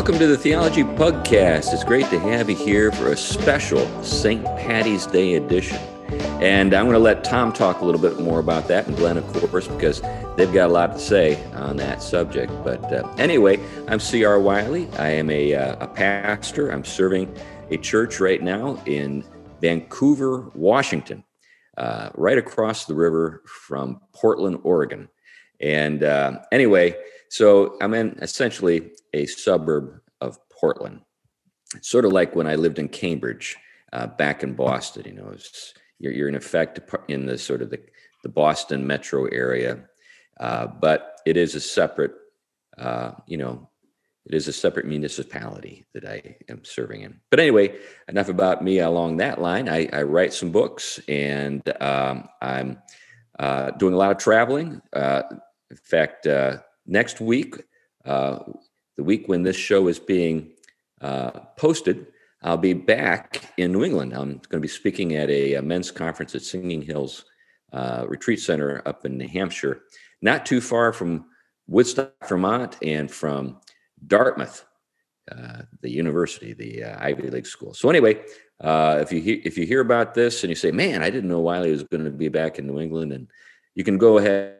welcome to the Theology Pugcast. It's great to have you here for a special St. Patty's Day edition. And I'm going to let Tom talk a little bit more about that, and Glenn, of course, because they've got a lot to say on that subject. But uh, anyway, I'm C.R. Wiley. I am a, uh, a pastor. I'm serving a church right now in Vancouver, Washington, uh, right across the river from Portland, Oregon. And uh, anyway, so I'm in essentially a suburb of Portland. It's sort of like when I lived in Cambridge, uh, back in Boston. You know, you're, you're in effect in the sort of the, the Boston metro area, uh, but it is a separate, uh, you know, it is a separate municipality that I am serving in. But anyway, enough about me along that line. I, I write some books and um, I'm uh, doing a lot of traveling. Uh, in fact, uh, next week, uh, the week when this show is being uh, posted, I'll be back in New England. I'm going to be speaking at a, a men's conference at Singing Hills uh, Retreat Center up in New Hampshire, not too far from Woodstock, Vermont, and from Dartmouth, uh, the university, the uh, Ivy League school. So anyway, uh, if you he- if you hear about this and you say, "Man, I didn't know Wiley was going to be back in New England," and you can go ahead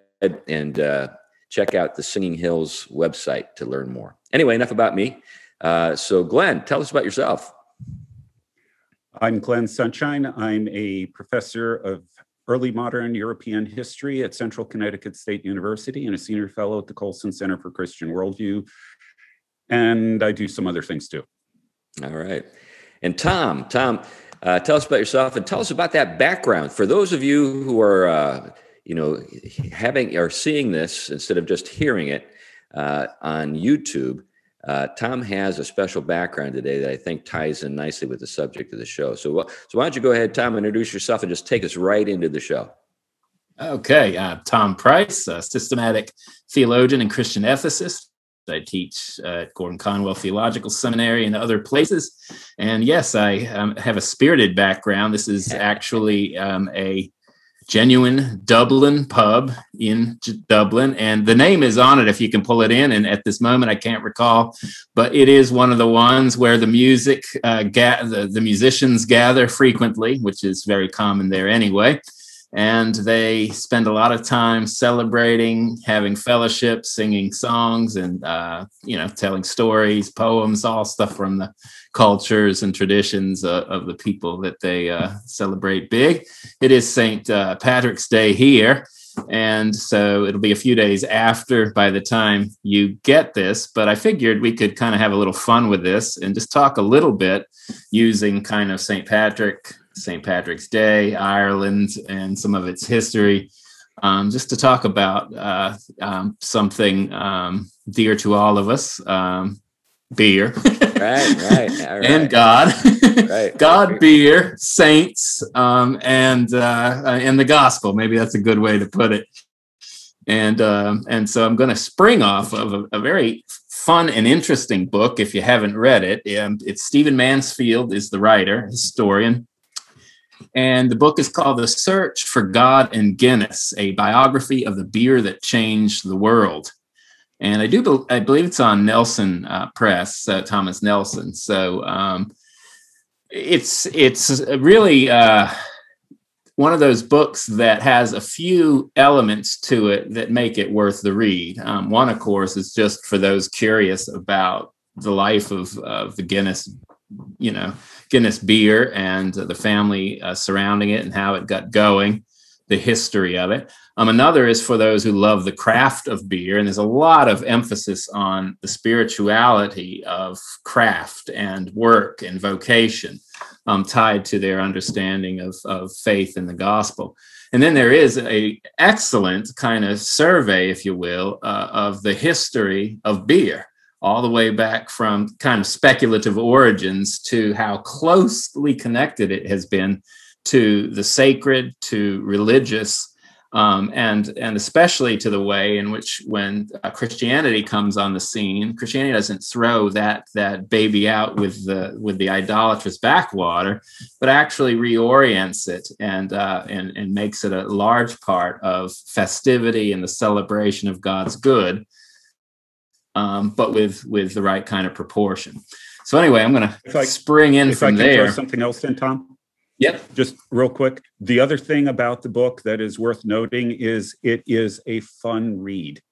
and uh, check out the Singing Hills website to learn more. Anyway, enough about me. Uh, so, Glenn, tell us about yourself. I'm Glenn Sunshine. I'm a professor of early modern European history at Central Connecticut State University and a senior fellow at the Colson Center for Christian Worldview. And I do some other things too. All right. And Tom, Tom, uh, tell us about yourself and tell us about that background. For those of you who are uh, you know, having or seeing this instead of just hearing it uh, on YouTube, uh, Tom has a special background today that I think ties in nicely with the subject of the show. So, so why don't you go ahead, Tom, introduce yourself and just take us right into the show. Okay, uh, Tom Price, a systematic theologian and Christian ethicist. I teach at Gordon Conwell Theological Seminary and other places. And yes, I um, have a spirited background. This is actually um, a genuine Dublin pub in Dublin, and the name is on it if you can pull it in. And at this moment, I can't recall, but it is one of the ones where the music, uh, ga- the, the musicians gather frequently, which is very common there anyway. And they spend a lot of time celebrating, having fellowship, singing songs, and uh, you know, telling stories, poems, all stuff from the cultures and traditions uh, of the people that they uh, celebrate big. It is St. Uh, Patrick's Day here. And so it'll be a few days after by the time you get this. But I figured we could kind of have a little fun with this and just talk a little bit using kind of St. Patrick, St. Patrick's Day, Ireland, and some of its history. Um, just to talk about uh, um, something um, dear to all of us um, beer. right, right, right. and God, right, God, beer, saints, um, and uh, and the gospel. Maybe that's a good way to put it. And um, and so I'm going to spring off of a, a, very fun and interesting book. If you haven't read it, um, it's Stephen Mansfield is the writer, historian. And the book is called The Search for God and Guinness, a biography of the beer that changed the world and I do be- I believe it's on Nelson uh, Press, uh, Thomas Nelson. So um, it's it's really uh, one of those books that has a few elements to it that make it worth the read. Um, one, of course, is just for those curious about the life of, of the Guinness, you know, Guinness beer and the family uh, surrounding it and how it got going the history of it. Um, another is for those who love the craft of beer, and there's a lot of emphasis on the spirituality of craft and work and vocation um, tied to their understanding of, of faith in the gospel. And then there is a excellent kind of survey, if you will, uh, of the history of beer all the way back from kind of speculative origins to how closely connected it has been to the sacred, to religious, um, and and especially to the way in which when uh, Christianity comes on the scene, Christianity doesn't throw that that baby out with the with the idolatrous backwater, but actually reorients it and uh, and and makes it a large part of festivity and the celebration of God's good. Um, but with with the right kind of proportion. So anyway, I'm going to spring in from there. something else in, Tom. Yep. Just real quick. The other thing about the book that is worth noting is it is a fun read.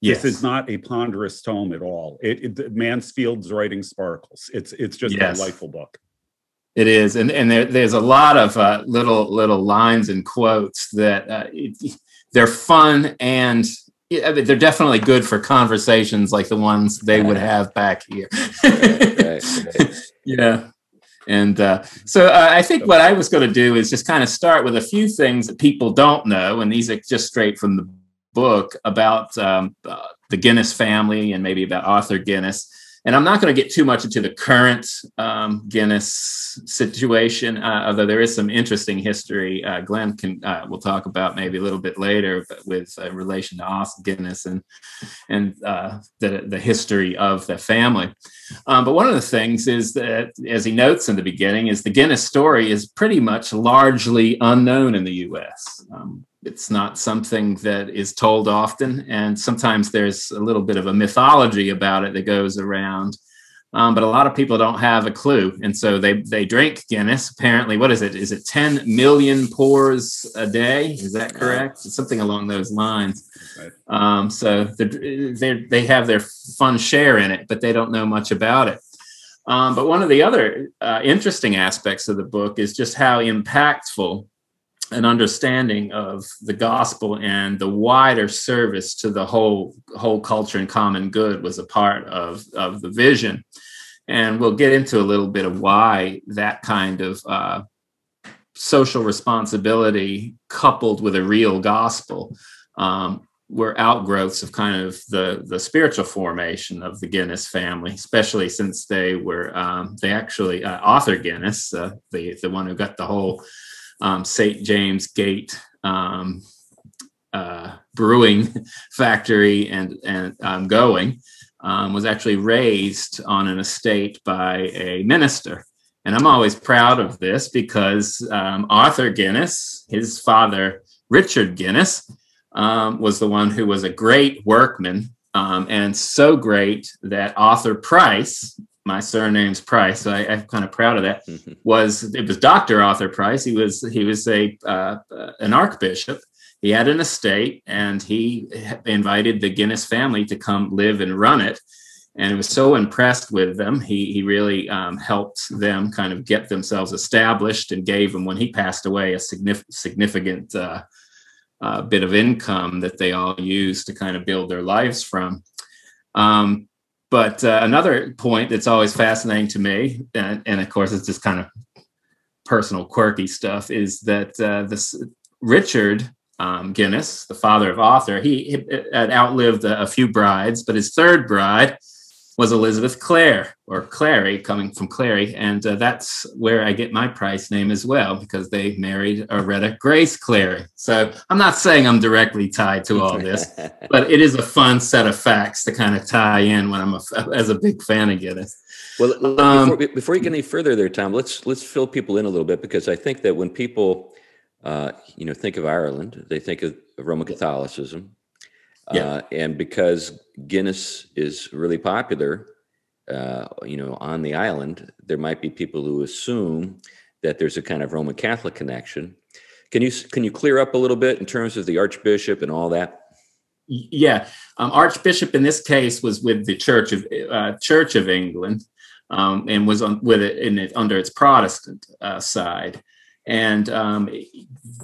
Yes. This is not a ponderous tome at all. It, it Mansfield's writing sparkles. It's it's just yes. a delightful book. It is, and and there, there's a lot of uh, little little lines and quotes that uh, it, they're fun and they're definitely good for conversations like the ones they would have back here. right, right, right. Yeah. And uh, so uh, I think what I was going to do is just kind of start with a few things that people don't know, and these are just straight from the book about um, uh, the Guinness family and maybe about Arthur Guinness and I'm not going to get too much into the current um, Guinness situation, uh, although there is some interesting history. Uh, Glenn can uh, we'll talk about maybe a little bit later, but with uh, relation to Os Guinness and and uh, the the history of the family. Um, but one of the things is that, as he notes in the beginning, is the Guinness story is pretty much largely unknown in the U.S. Um, it's not something that is told often and sometimes there's a little bit of a mythology about it that goes around um, but a lot of people don't have a clue and so they they drink guinness apparently what is it? Is it 10 million pours a day? Is that correct? Something along those lines. um, so they they have their fun share in it but they don't know much about it. Um, but one of the other uh, interesting aspects of the book is just how impactful an understanding of the gospel and the wider service to the whole whole culture and common good was a part of of the vision. And we'll get into a little bit of why that kind of uh, social responsibility coupled with a real gospel um, were outgrowths of kind of the the spiritual formation of the Guinness family, especially since they were um, they actually uh, Arthur Guinness, uh, the the one who got the whole um, St. James Gate um, uh, brewing factory and and um, going um, was actually raised on an estate by a minister. And I'm always proud of this because um, Arthur Guinness, his father Richard Guinness, um, was the one who was a great workman and so great that Arthur Price, my surname's Price, so I, am kind of proud of that. Mm-hmm. Was it was Doctor Arthur Price? He was he was a uh, an archbishop. He had an estate, and he invited the Guinness family to come live and run it. And he was so impressed with them, he he really um, helped them kind of get themselves established, and gave them when he passed away a significant significant uh, uh, bit of income that they all used to kind of build their lives from. Um, but uh, another point that's always fascinating to me, and, and, of course it's just kind of personal quirky stuff, is that uh, this Richard um, Guinness, the father of Arthur, he, had outlived a, a few brides, but his third bride was Elizabeth Clare or Clary, coming from Clary, and uh, that's where I get my price name as well because they married Aretta Grace Clary. So I'm not saying I'm directly tied to all this, but it is a fun set of facts to kind of tie in when I'm a, as a big fan of Guinness. Well, um, before, before, you get any further there, Tom, let's let's fill people in a little bit because I think that when people, uh, you know, think of Ireland, they think of Roman Catholicism, yeah. Uh, and because Guinness is really popular, uh, you know, on the island, there might be people who assume that there's a kind of Roman Catholic connection. Can you can you clear up a little bit in terms of the Archbishop and all that? Yeah, um, Archbishop in this case was with the Church of uh, Church of England, um, and was on, with it in it under its Protestant uh, side, and um,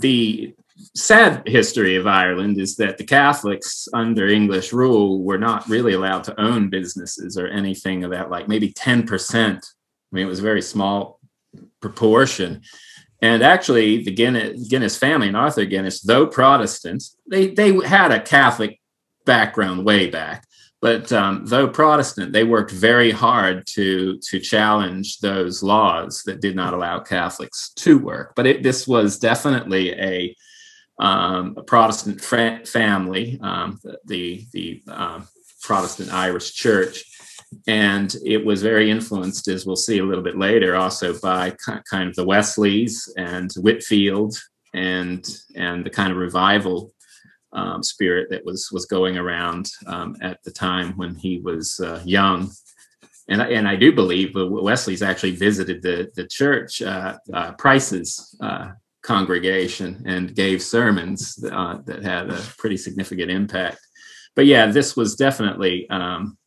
the sad history of Ireland is that the Catholics under English rule were not really allowed to own businesses or anything of that, like maybe 10%. I mean, it was a very small proportion. And actually, the Guinness, Guinness family and Arthur Guinness, though Protestants, they, they had a Catholic background way back. But um, though Protestant, they worked very hard to, to challenge those laws that did not allow Catholics to work. But it, this was definitely a um, a Protestant fa- family, um, the the um, Protestant Irish Church, and it was very influenced, as we'll see a little bit later, also by kind of the Wesleys and Whitefield and and the kind of revival um, spirit that was was going around um, at the time when he was uh, young. And, and I do believe Wesley's actually visited the the church, uh, uh, Price's uh, congregation, and gave sermons uh, that had a pretty significant impact. But yeah, this was definitely um,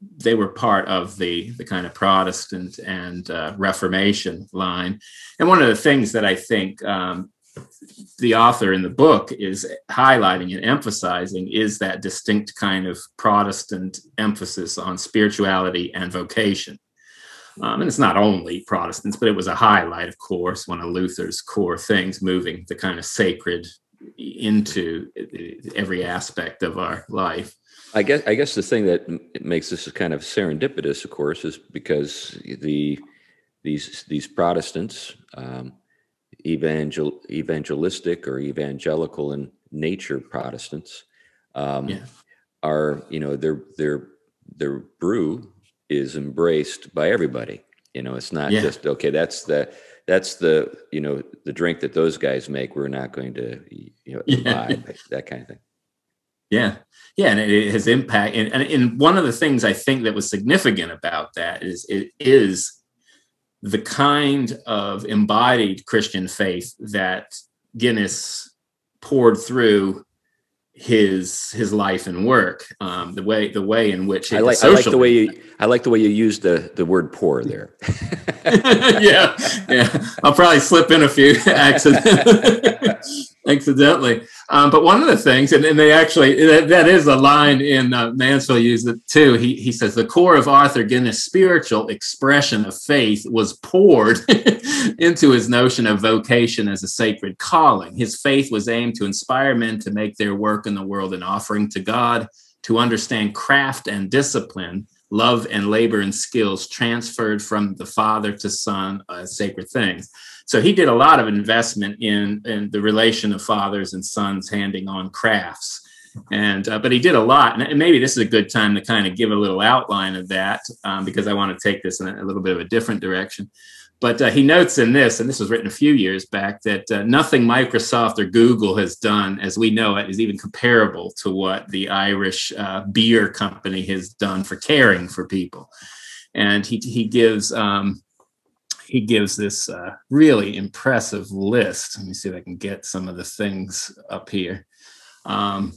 they were part of the the kind of Protestant and uh, Reformation line. And one of the things that I think um, the author in the book is highlighting and emphasizing is that distinct kind of Protestant emphasis on spirituality and vocation. Um, and it's not only Protestants, but it was a highlight, of course, one of Luther's core things, moving the kind of sacred into every aspect of our life. I guess I guess the thing that makes this kind of serendipitous, of course, is because the these these Protestants, um, evangel evangelistic or evangelical in nature Protestants, um, yeah. are you know their their their brew is embraced by everybody. You know, it's not yeah. just okay. That's the that's the you know the drink that those guys make. We're not going to you know yeah. that kind of thing. Yeah, yeah, and it has impact. And, and, and one of the things I think that was significant about that is it is the kind of embodied Christian faith that Guinness poured through his his life and work um, the way the way in which I like, I like the way you I like the way you use the the word poor there yeah yeah I'll probably slip in a few accidents accidentally. Um, but one of the things, and, and they actually, that, that is a line in uh, Mansfield used it too. He, he says, the core of Arthur Guinness' spiritual expression of faith was poured into his notion of vocation as a sacred calling. His faith was aimed to inspire men to make their work in the world an offering to God, to understand craft and discipline, love and labor and skills transferred from the father to son as uh, sacred things. So he did a lot of investment in, in the relation of fathers and sons handing on crafts. And uh, but he did a lot, and maybe this is a good time to kind of give a little outline of that um, because I want to take this in a, little bit of a different direction. But uh, he notes in this, and this was written a few years back, that uh, nothing Microsoft or Google has done, as we know it, is even comparable to what the Irish uh, beer company has done for caring for people. And he he gives um, he gives this uh, really impressive list. Let me see if I can get some of the things up here. Um,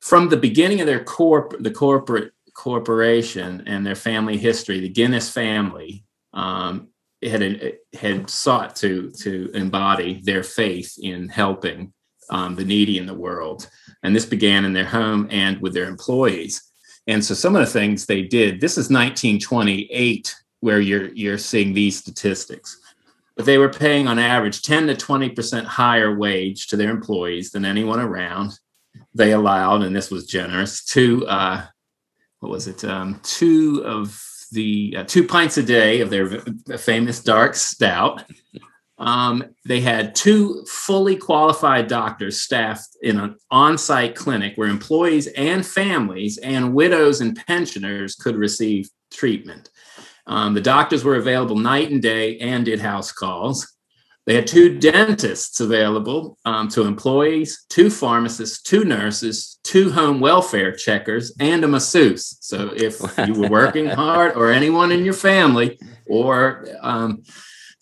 from the beginning of their corp, the corporate corporation and their family history, the Guinness family um, had had sought to to embody their faith in helping um, the needy in the world, and this began in their home and with their employees. And so, some of the things they did. This is 1928 where you're you're seeing these statistics. But they were paying on average 10 to 20% higher wage to their employees than anyone around. They allowed, and this was generous, two uh, what was it? Um, two of the uh, two pints a day of their famous dark stout. Um, they had two fully qualified doctors staffed in an on site clinic where employees and families and widows and pensioners could receive treatment. Um, the doctors were available night and day and did house calls. They had two dentists available um, to employees, two pharmacists, two nurses, two home welfare checkers, and a masseuse. So if you were working hard, or anyone in your family, or um,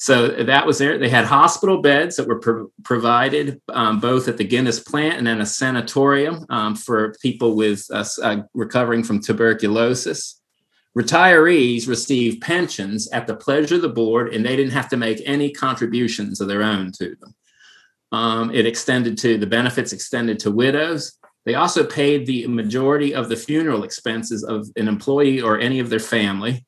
so that was there. They had hospital beds that were pro- provided um, both at the Guinness plant and then a sanatorium um, for people with uh, uh, recovering from tuberculosis. Retirees receive pensions at the pleasure of the board, and they didn't have to make any contributions of their own to them. Um, it extended to the benefits extended to widows. They also paid the majority of the funeral expenses of an employee or any of their family.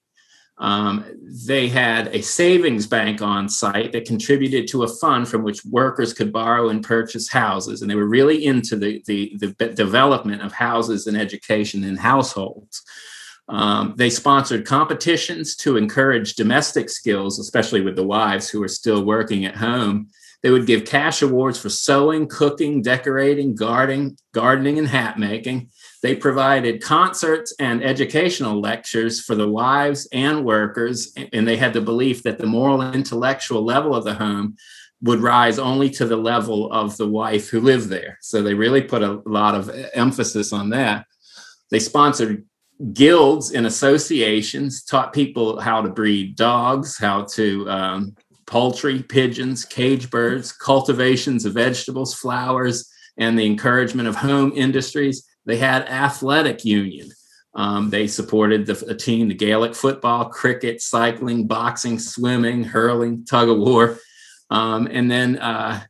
Um, they had a savings bank on site that contributed to a fund from which workers could borrow and purchase houses. And they were really into the, the, the development of houses and education in households. Um, they sponsored competitions to encourage domestic skills, especially with the wives who are still working at home. They would give cash awards for sewing, cooking, decorating, gardening, gardening, and hat making. They provided concerts and educational lectures for the wives and workers, and they had the belief that the moral and intellectual level of the home would rise only to the level of the wife who lived there. So they really put a lot of emphasis on that. They sponsored guilds and associations, taught people how to breed dogs, how to um, poultry, pigeons, cage birds, cultivations of vegetables, flowers, and the encouragement of home industries. They had athletic union. Um, they supported the, a team, the Gaelic football, cricket, cycling, boxing, swimming, hurling, tug of war. Um, and then uh,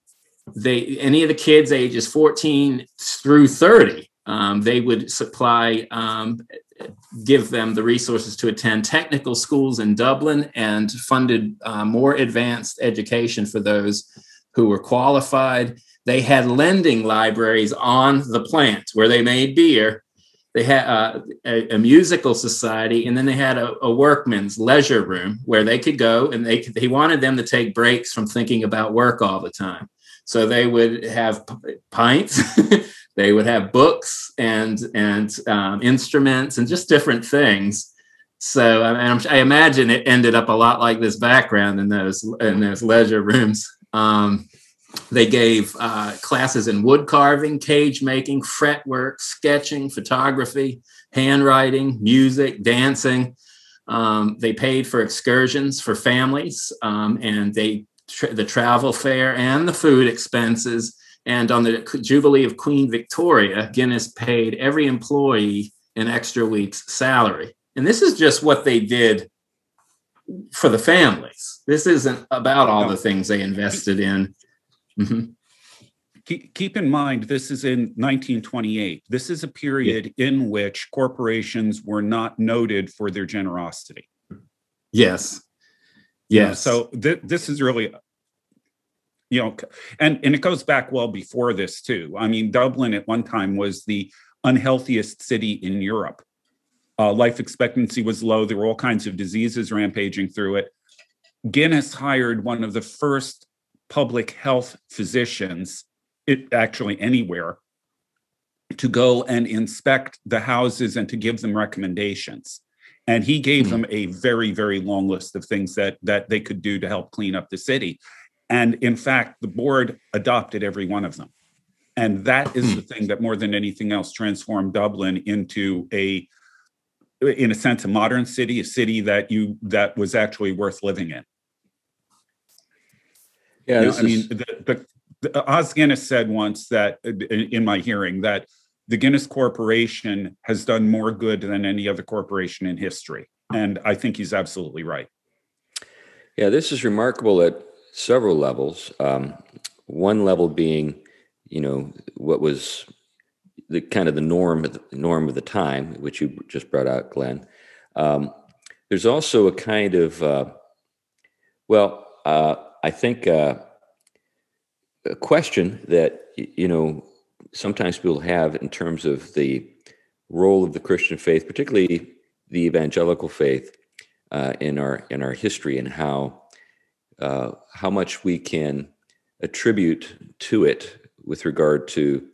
they any of the kids ages 14 through 30, um, they would supply, um, give them the resources to attend technical schools in Dublin and funded uh, more advanced education for those who were qualified. They had lending libraries on the plant where they made beer they had uh, a, a, musical society and then they had a, a, workman's leisure room where they could go and they could, he wanted them to take breaks from thinking about work all the time so they would have p- pints they would have books and and um, instruments and just different things so I, I, imagine it ended up a lot like this background in those in those leisure rooms um, they gave uh, classes in wood carving, cage making, fretwork, sketching, photography, handwriting, music, dancing. Um, they paid for excursions for families, um, and they tra- the travel fare and the food expenses. And on the Jubilee of Queen Victoria, Guinness paid every employee an extra week's salary. And this is just what they did for the families. This isn't about all the things they invested in Mm-hmm. Keep, keep in mind, this is in 1928. This is a period yeah. in which corporations were not noted for their generosity. Yes. Yes. so th- this is really, you know, and, and it goes back well before this, too. I mean, Dublin at one time was the unhealthiest city in Europe. Uh, life expectancy was low. There were all kinds of diseases rampaging through it. Guinness hired one of the first public health physicians, it actually anywhere, to go and inspect the houses and to give them recommendations. And he gave mm-hmm. them a very, very long list of things that that they could do to help clean up the city. And in fact, the board adopted every one of them. And that is hmm. the thing that more than anything else transformed Dublin into a in a sense a modern city, a city that you that was actually worth living in. Yeah, you know, I mean, the, the, the, Os Guinness said once that uh, in my hearing that the Guinness Corporation has done more good than any other corporation in history, and I think he's absolutely right. Yeah, this is remarkable at several levels. Um, one level being, you know, what was the kind of the norm norm of the time, which you just brought out, Glenn. Um, there's also a kind of, uh, well, uh, I think uh, a question that you know sometimes people have in terms of the role of the Christian faith, particularly the evangelical faith, uh, in our in our history, and how uh, how much we can attribute to it with regard to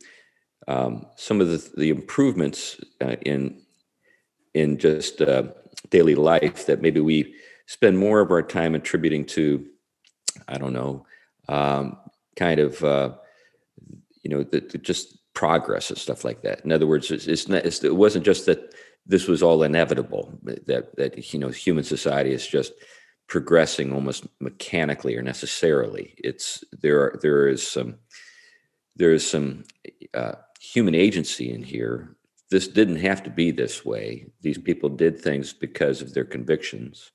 um, some of the, the improvements uh, in in just uh, daily life that maybe we spend more of our time attributing to I don't know, um, kind of, uh, you know, the, the just progress and stuff like that. In other words, it's, it's not, it's, it wasn't just that this was all inevitable, that, that, you know, human society is just progressing almost mechanically or necessarily. It's, there are, there is some, there is some uh, human agency in here. This didn't have to be this way. These people did things because of their convictions.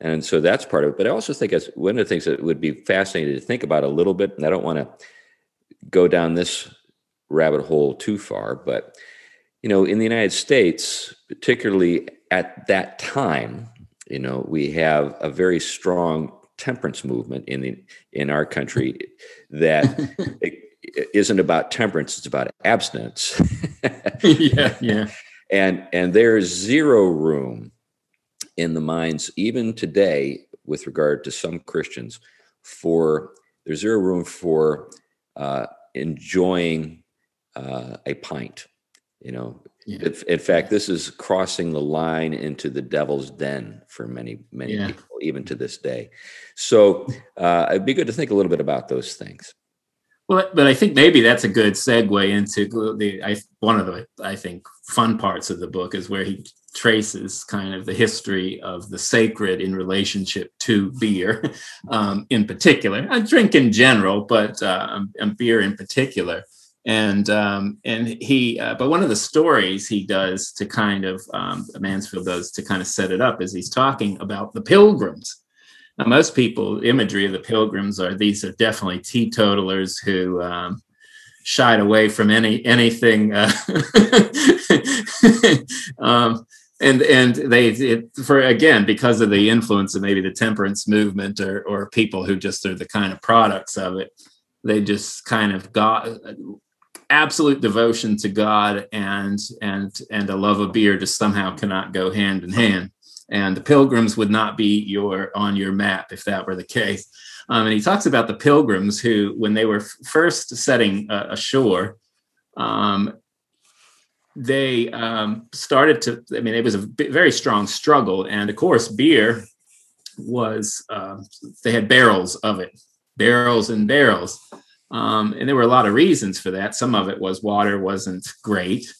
And so that's part of it. But I also think as one of the things that would be fascinating to think about a little bit, and I don't want to go down this rabbit hole too far, but you know, in the United States, particularly at that time, you know, we have a very strong temperance movement in the in our country that it isn't about temperance; it's about abstinence. yeah, yeah. And and there's zero room in the minds, even today, with regard to some Christians, for there's zero room for uh, enjoying uh, a pint. You know, Yeah. In fact, this is crossing the line into the devil's den for many, many yeah. people, even to this day. So uh, it'd be good to think a little bit about those things. Well, but I think maybe that's a good segue into the I, one of the I think fun parts of the book is where he traces kind of the history of the sacred in relationship to beer, um, in particular. I drink in general, but uh, and beer in particular. And um, and he, uh, but one of the stories he does to kind of um, Mansfield does to kind of set it up is he's talking about the pilgrims. Now, most people, imagery of the pilgrims are these are definitely teetotalers who um, shied away from any anything, uh, um, and and they it, for again because of the influence of maybe the temperance movement or or people who just are the kind of products of it, they just kind of got absolute devotion to God and and and a love of beer just somehow cannot go hand in hand and the pilgrims would not be your on your map if that were the case. Um, and he talks about the pilgrims who, when they were first setting uh, ashore, um, they um, started to. I mean, it was a very strong struggle, and of course, beer was. Uh, they had barrels of it, barrels and barrels, um, and there were a lot of reasons for that. Some of it was water wasn't great,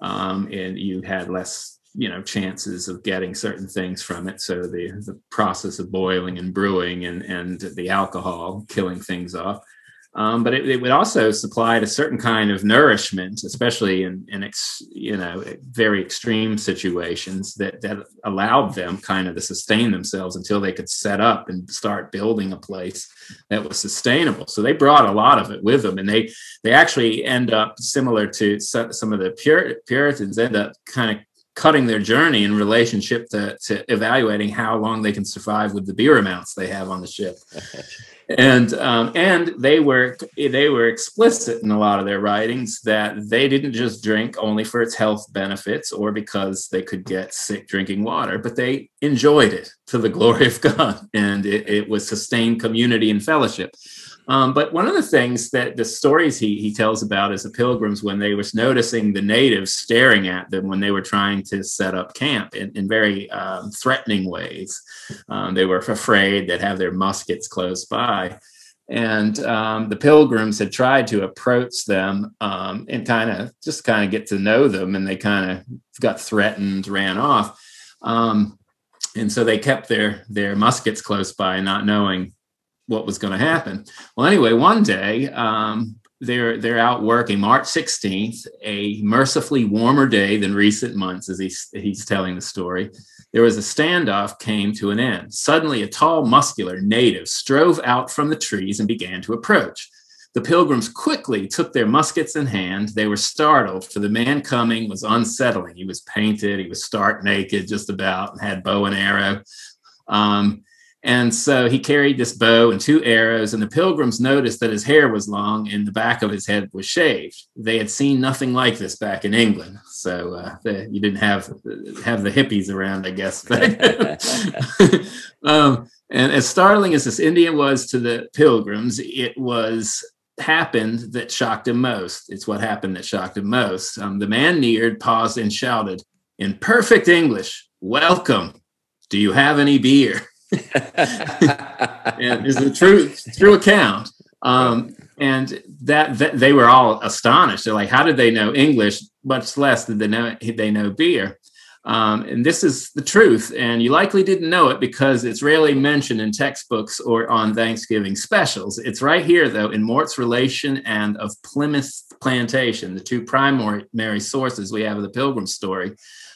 um, and you had less you know chances of getting certain things from it. So the the process of boiling and brewing and and the alcohol killing things off um, but it, it, would also supply a certain kind of nourishment especially in in ex, you know very extreme situations that that allowed them kind of to sustain themselves until they could set up and start building a place that was sustainable so they brought a lot of it with them and they they actually end up similar to some of the Pur- puritans end up kind of cutting their journey in relationship to, to evaluating how long they can survive with the beer amounts they have on the ship. and um, and they were they were explicit in a lot of their writings that they didn't just drink only for its health benefits or because they could get sick drinking water, but they enjoyed it to the glory of God, and it, it was sustained community and fellowship. Um, but one of the things that the stories he, he tells about is the pilgrims when they was noticing the natives staring at them when they were trying to set up camp in, in very um, threatening ways. Um, they were afraid they'd have their muskets close by. And um, the pilgrims had tried to approach them um, and kind of just kind of get to know them, and they kind of got threatened, ran off. Um, and so they kept their their muskets close by, not knowing what was going to happen. Well, anyway, one day um, they're they're out working. March 16th, a mercifully warmer day than recent months, as he's he's telling the story. There was a standoff came to an end. Suddenly, a tall, muscular native strove out from the trees and began to approach. The pilgrims quickly took their muskets in hand. They were startled, for the man coming was unsettling. He was painted, he was stark naked, just about, and had bow and arrow. Um, and so he carried this bow and two arrows, and the pilgrims noticed that his hair was long and the back of his head was shaved. They had seen nothing like this back in England, so uh, the, you didn't have have the hippies around, I guess. um, and as startling as this Indian was to the pilgrims, it was happened that shocked him most. It's what happened that shocked him most. Um, the man neared, paused, and shouted in perfect English, "Welcome! Do you have any beer?" And is a true true account. Um, and that, that, they were all astonished. They're like, how did they know English? Much less did they know they know beer. Um, and this is the truth. And you likely didn't know it because it's rarely mentioned in textbooks or on Thanksgiving specials. It's right here, though, in Mourt's Relation and of Plymouth Plantation, the two primary sources we have of the Pilgrim story.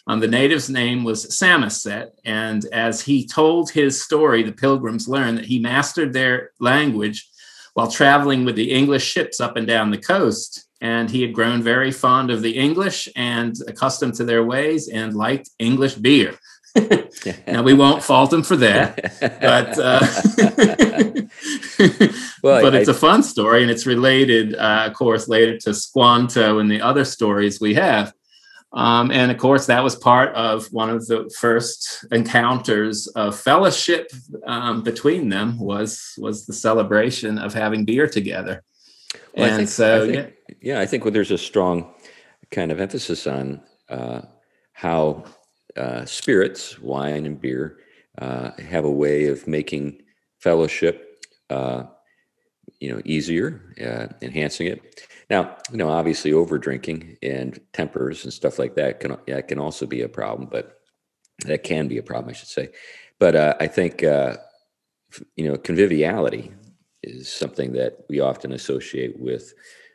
Um, the native's name was Samoset, and as he told his story, the pilgrims learned that he mastered their language while traveling with the English ships up and down the coast. And he had grown very fond of the English and accustomed to their ways and liked English beer. now we won't fault him for that, but uh, well, but it's a fun story, and it's related, uh, of course, later to Squanto and the other stories we have. Um, and of course, that was part of one of the first encounters of fellowship um, between them was was the celebration of having beer together. Well, and think, so, think, yeah. yeah, I think well, there's a strong kind of emphasis on uh, how uh, spirits, wine and beer, uh, have a way of making fellowship, uh, you know, easier, uh, enhancing it. Now, you know, obviously, over drinking and tempers and stuff like that can yeah, can also be a problem, but that can be a problem, I should say. But uh, I think you know, conviviality is something that we often associate with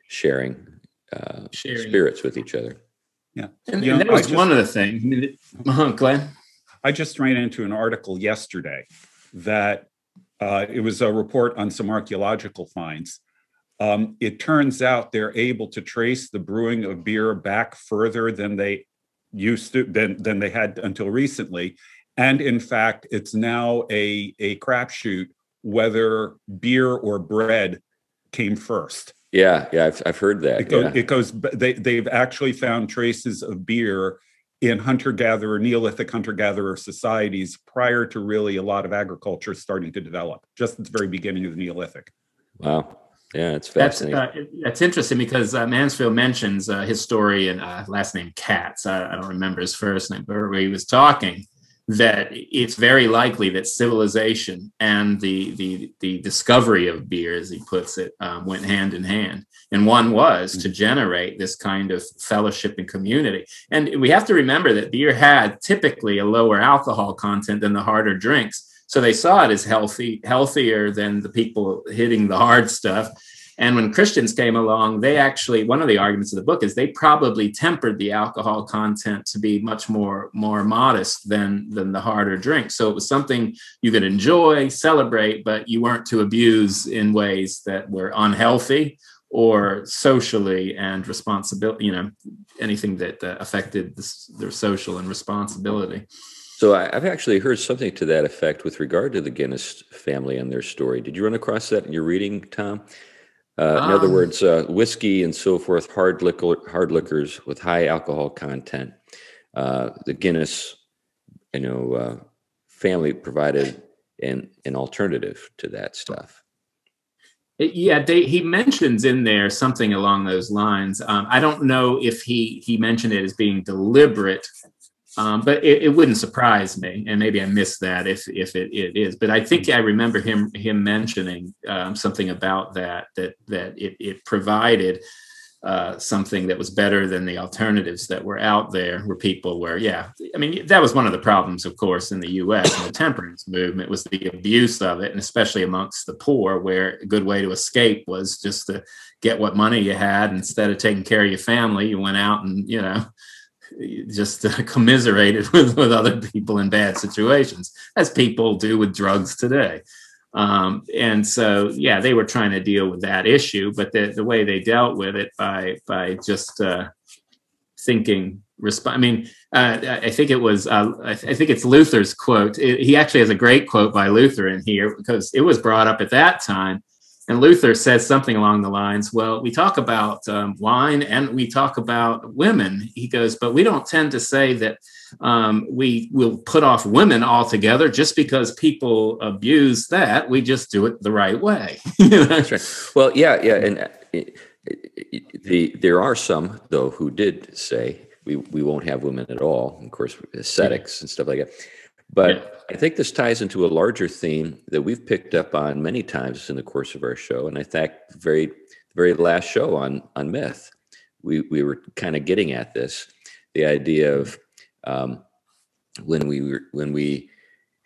sharing, uh, sharing. spirits with each other. Yeah, and, and that was just, one of the things. I mean, uh-huh, Glenn. I just ran into an article yesterday that uh, it was a report on some archaeological finds. Um, it turns out they're able to trace the brewing of beer back further than they used to than than they had until recently, and in fact, it's now a a crapshoot whether beer or bread came first. Yeah, yeah, I've, I've heard that. It goes, yeah. it goes, they, they've actually found traces of beer in hunter gatherer, Neolithic hunter gatherer societies prior to really a lot of agriculture starting to develop, just at the very beginning of the Neolithic. Wow. Yeah, it's fascinating. That's, uh, that's interesting because uh, Mansfield mentions uh, historian, uh, last name Katz. I, I, don't remember his first name, but where he was talking that it's very likely that civilization and the the the discovery of beer, as he puts it, um, went hand in hand. And one was to generate this kind of fellowship and community. And we have to remember that beer had typically a lower alcohol content than the harder drinks. So they saw it as healthy, healthier than the people hitting the hard stuff. And when Christians came along, they actually one of the arguments of the book is they probably tempered the alcohol content to be much more more modest than than the harder drink. So it was something you could enjoy, celebrate, but you weren't to abuse in ways that were unhealthy or socially and responsibility. You know, anything that uh, affected their social and responsibility. So I've actually heard something to that effect with regard to the Guinness family and their story. Did you run across that in your reading, Tom? Uh, in other um, words, uh, whiskey and so forth, hard liquor, hard liquors with high alcohol content. Uh, the Guinness, you know, uh, family provided an an alternative to that stuff. Yeah, they, he mentions in there something along those lines. Um, I don't know if he he mentioned it as being deliberate um, but it, it, wouldn't surprise me, and maybe I missed that if if it, it is. But I think I remember him him mentioning um, something about that that that it, it provided uh, something that was better than the alternatives that were out there, where people were, yeah. I mean, that was one of the problems, of course, in the U.S. and the temperance movement was the abuse of it, and especially amongst the poor, where a good way to escape was just to get what money you had instead of taking care of your family. You went out and you know just uh, commiserated with, with other people in bad situations, as people do with drugs today. Um, and so, yeah, they were trying to deal with that issue, but the, the way they dealt with it by by just uh, thinking. Resp- I mean, uh, I think it was. Uh, I, th- I, think it's Luther's quote. It, he actually has a great quote by Luther in here because it was brought up at that time and Luther says something along the lines, well, we talk about um, wine and we talk about women. He goes, but we don't tend to say that um, we will put off women altogether just because people abuse that. We just do it the right way. That's right. Well, yeah, yeah. And uh, the, there are some, though, who did say we, we won't have women at all. Of course, ascetics yeah. and stuff like that. But yeah. I think this ties into a larger theme that we've picked up on many times in the course of our show. And I think very the very last show on on myth, we we were kind of getting at this, the idea of um, when we were, when we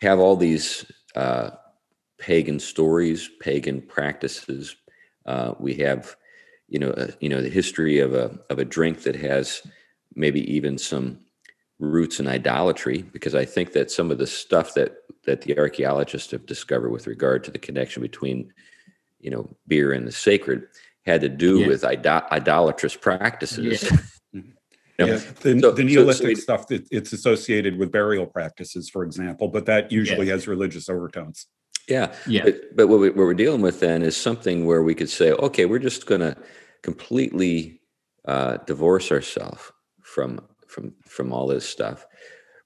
have all these uh, pagan stories, pagan practices. Uh, we have, you know, uh, you know, the history of a of a drink that has maybe even some roots in idolatry because I think that some of the stuff that that the archaeologists have discovered with regard to the connection between you know beer and the sacred had to do yeah. with idol- idolatrous practices. Yeah. Yeah, the, so, the Neolithic so, so stuff that it's associated with burial practices, for example, but that usually yeah. has religious overtones. Yeah, yeah. But, but what, we, what we're dealing with then is something where we could say, okay, we're just going to completely uh, divorce ourselves from from from all this stuff.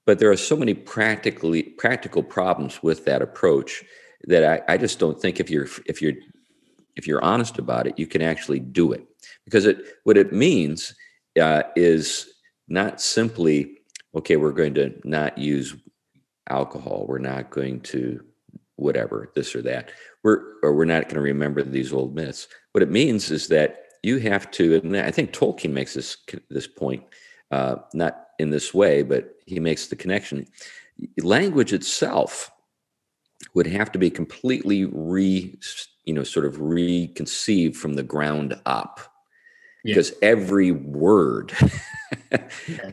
But there are so many practically practical problems with that approach that I, I just don't think if you're if you're if you're honest about it, you can actually do it because it what it means uh, is not simply, okay, we're going to not use alcohol, we're not going to whatever, this or that. We're or we're not going to remember these old myths. What it means is that you have to, and I think Tolkien makes this this point, uh, not in this way, but he makes the connection. Language itself would have to be completely re, you know, sort of reconceived from the ground up, yeah. because every word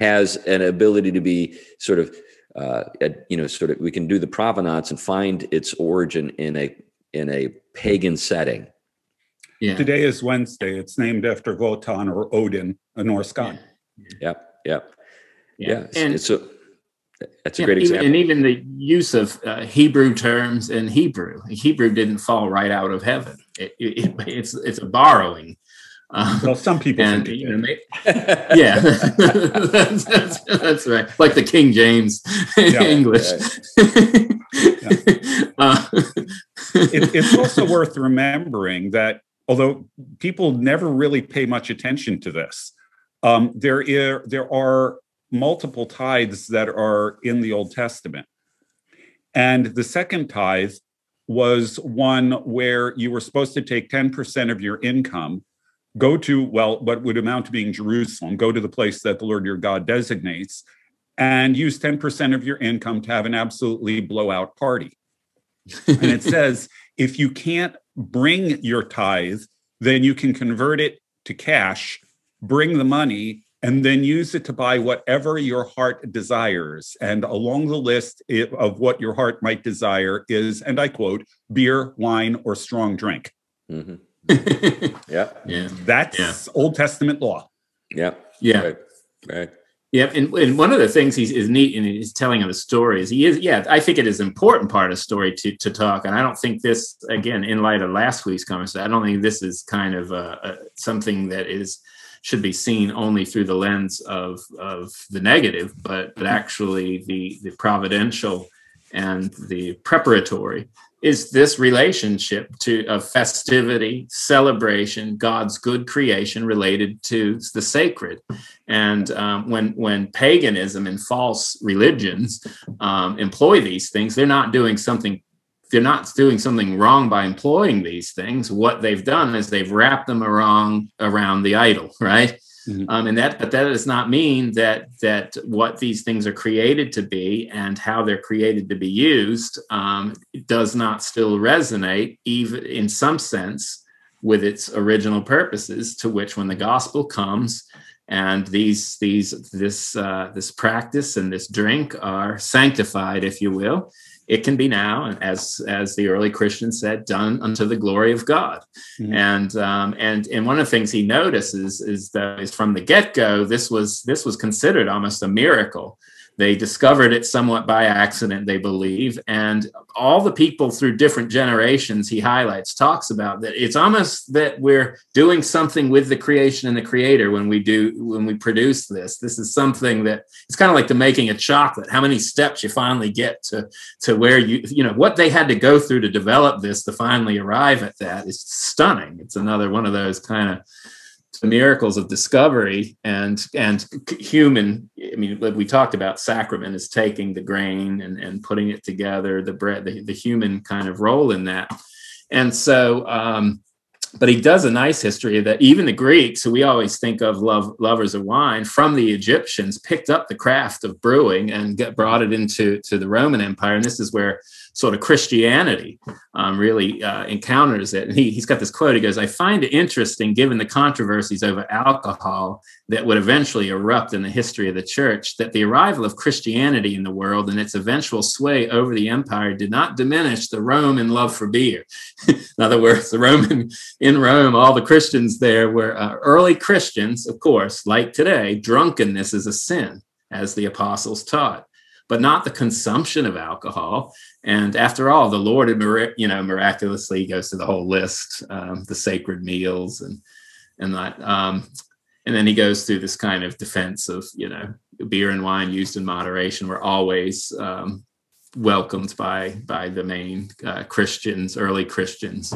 has an ability to be sort of, uh, you know, sort of. We can do the provenance and find its origin in a in a pagan setting. Yeah. Today is Wednesday. It's named after Wotan or Odin, a Norse god. Yeah. Yep. Yep. Yeah. yeah. And so that's a yeah, great example. and even the use of uh, Hebrew terms in Hebrew. Hebrew didn't fall right out of heaven. It, it, it's it's a borrowing. Um, well, some people and, you know, they, yeah, that's, that's, that's, right. Like the King James yeah, English. uh, it, it's also worth remembering that although people never really pay much attention to this, um, there, is, there are multiple tithes that are in the Old Testament. And the second tithe was one where you were supposed to take 10% of your income, go to, well, what would amount to being Jerusalem, go to the place that the Lord your God designates, and use 10% of your income to have an absolutely blowout party. and it says if you can't bring your tithe, then you can convert it to cash, bring the money, and then use it to buy whatever your heart desires. And along the list of what your heart might desire is, and I quote, beer, wine, or strong drink. Mm-hmm. yeah. Yeah. That's yeah. Old Testament law. Yeah. Yeah. Right. right. Yeah, and, and one of the things he's is neat and he's telling of the story is he is yeah I think it is important part of story to to talk and I don't think this again in light of last week's conversation I don't think this is kind of a, a, something that is should be seen only through the lens of of the negative, but but actually the the providential and the preparatory is this relationship to of festivity, celebration, God's good creation related to the sacred. And um, when when paganism and false religions um, employ these things, they're not doing something they're not doing something wrong by employing these things. What they've done is they've wrapped them around around the idol, right? Mm-hmm. Um, and that, but that does not mean that that what these things are created to be and how they're created to be used um, does not still resonate, even in some sense, with its original purposes. To which, when the gospel comes, and these these this uh, this practice and this drink are sanctified, if you will, it can be now, and as as the early Christians said, done unto the glory of God. Mm-hmm. And um, and and one of the things he notices is that is from the get go, this was this was considered almost a miracle they discovered it somewhat by accident, they believe. And all the people through different generations he highlights talks about that it's almost that we're doing something with the creation and the creator when we do when we produce this. This is something that it's kind of like the making of chocolate. How many steps you finally get to to where you you know what they had to go through to develop this to finally arrive at that is stunning. It's another one of those kind of the miracles of discovery and and human i mean we talked about sacrament is taking the grain and, and putting it together the bread the, the human kind of role in that. And so um, but he does a nice history that even the Greeks, who we always think of love, lovers of wine, from the Egyptians, picked up the craft of brewing and get, brought it into to the Roman Empire. And this is where sort of Christianity um, really uh, encounters it. And he, he's got this quote. He goes, "I find it interesting, given the controversies over alcohol that would eventually erupt in the history of the church, that the arrival of Christianity in the world and its eventual sway over the empire did not diminish the Roman love for beer. in other words, the Roman in Rome, all the Christians there were uh, early Christians, of course, like today. Drunkenness is a sin." As the apostles taught but not the consumption of alcohol. And after all, the Lord, you know, miraculously goes to the whole list, um, the sacred meals and and that. Um, and then he goes through this kind of defense of, you know, beer and wine used in moderation were always um, welcomed by by the main uh, Christians, early Christians.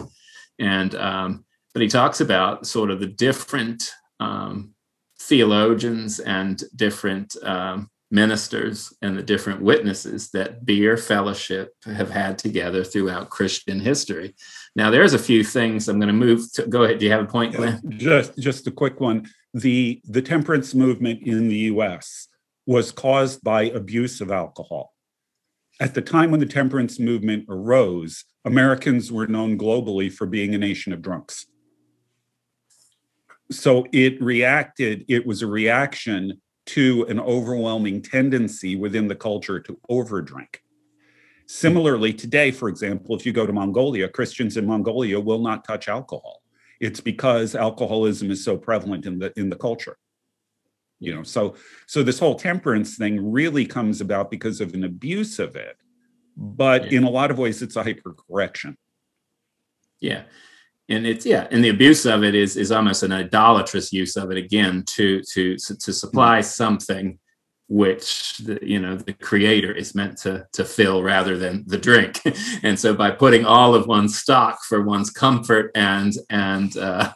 And um, but he talks about sort of the different um, theologians and different um, ministers and the different witnesses that beer fellowship have had together throughout Christian history. Now, there's a few things I'm going to move to. Go ahead. Do you have a point, Glenn? Just, just a quick one. The the temperance movement in the U.S. was caused by abuse of alcohol. At the time when the temperance movement arose, Americans were known globally for being a nation of drunks. So it reacted, it was a reaction to an overwhelming tendency within the culture to overdrink. Similarly, today, for example, if you go to Mongolia, Christians in Mongolia will not touch alcohol. It's because alcoholism is so prevalent in the in the culture. You know, so so this whole temperance thing really comes about because of an abuse of it, but yeah. in a lot of ways, it's a hypercorrection. Yeah and it's yeah and the abuse of it is is almost an idolatrous use of it again to to to supply mm-hmm. something which the, you know the creator is meant to to fill rather than the drink and so by putting all of one's stock for one's comfort and and uh,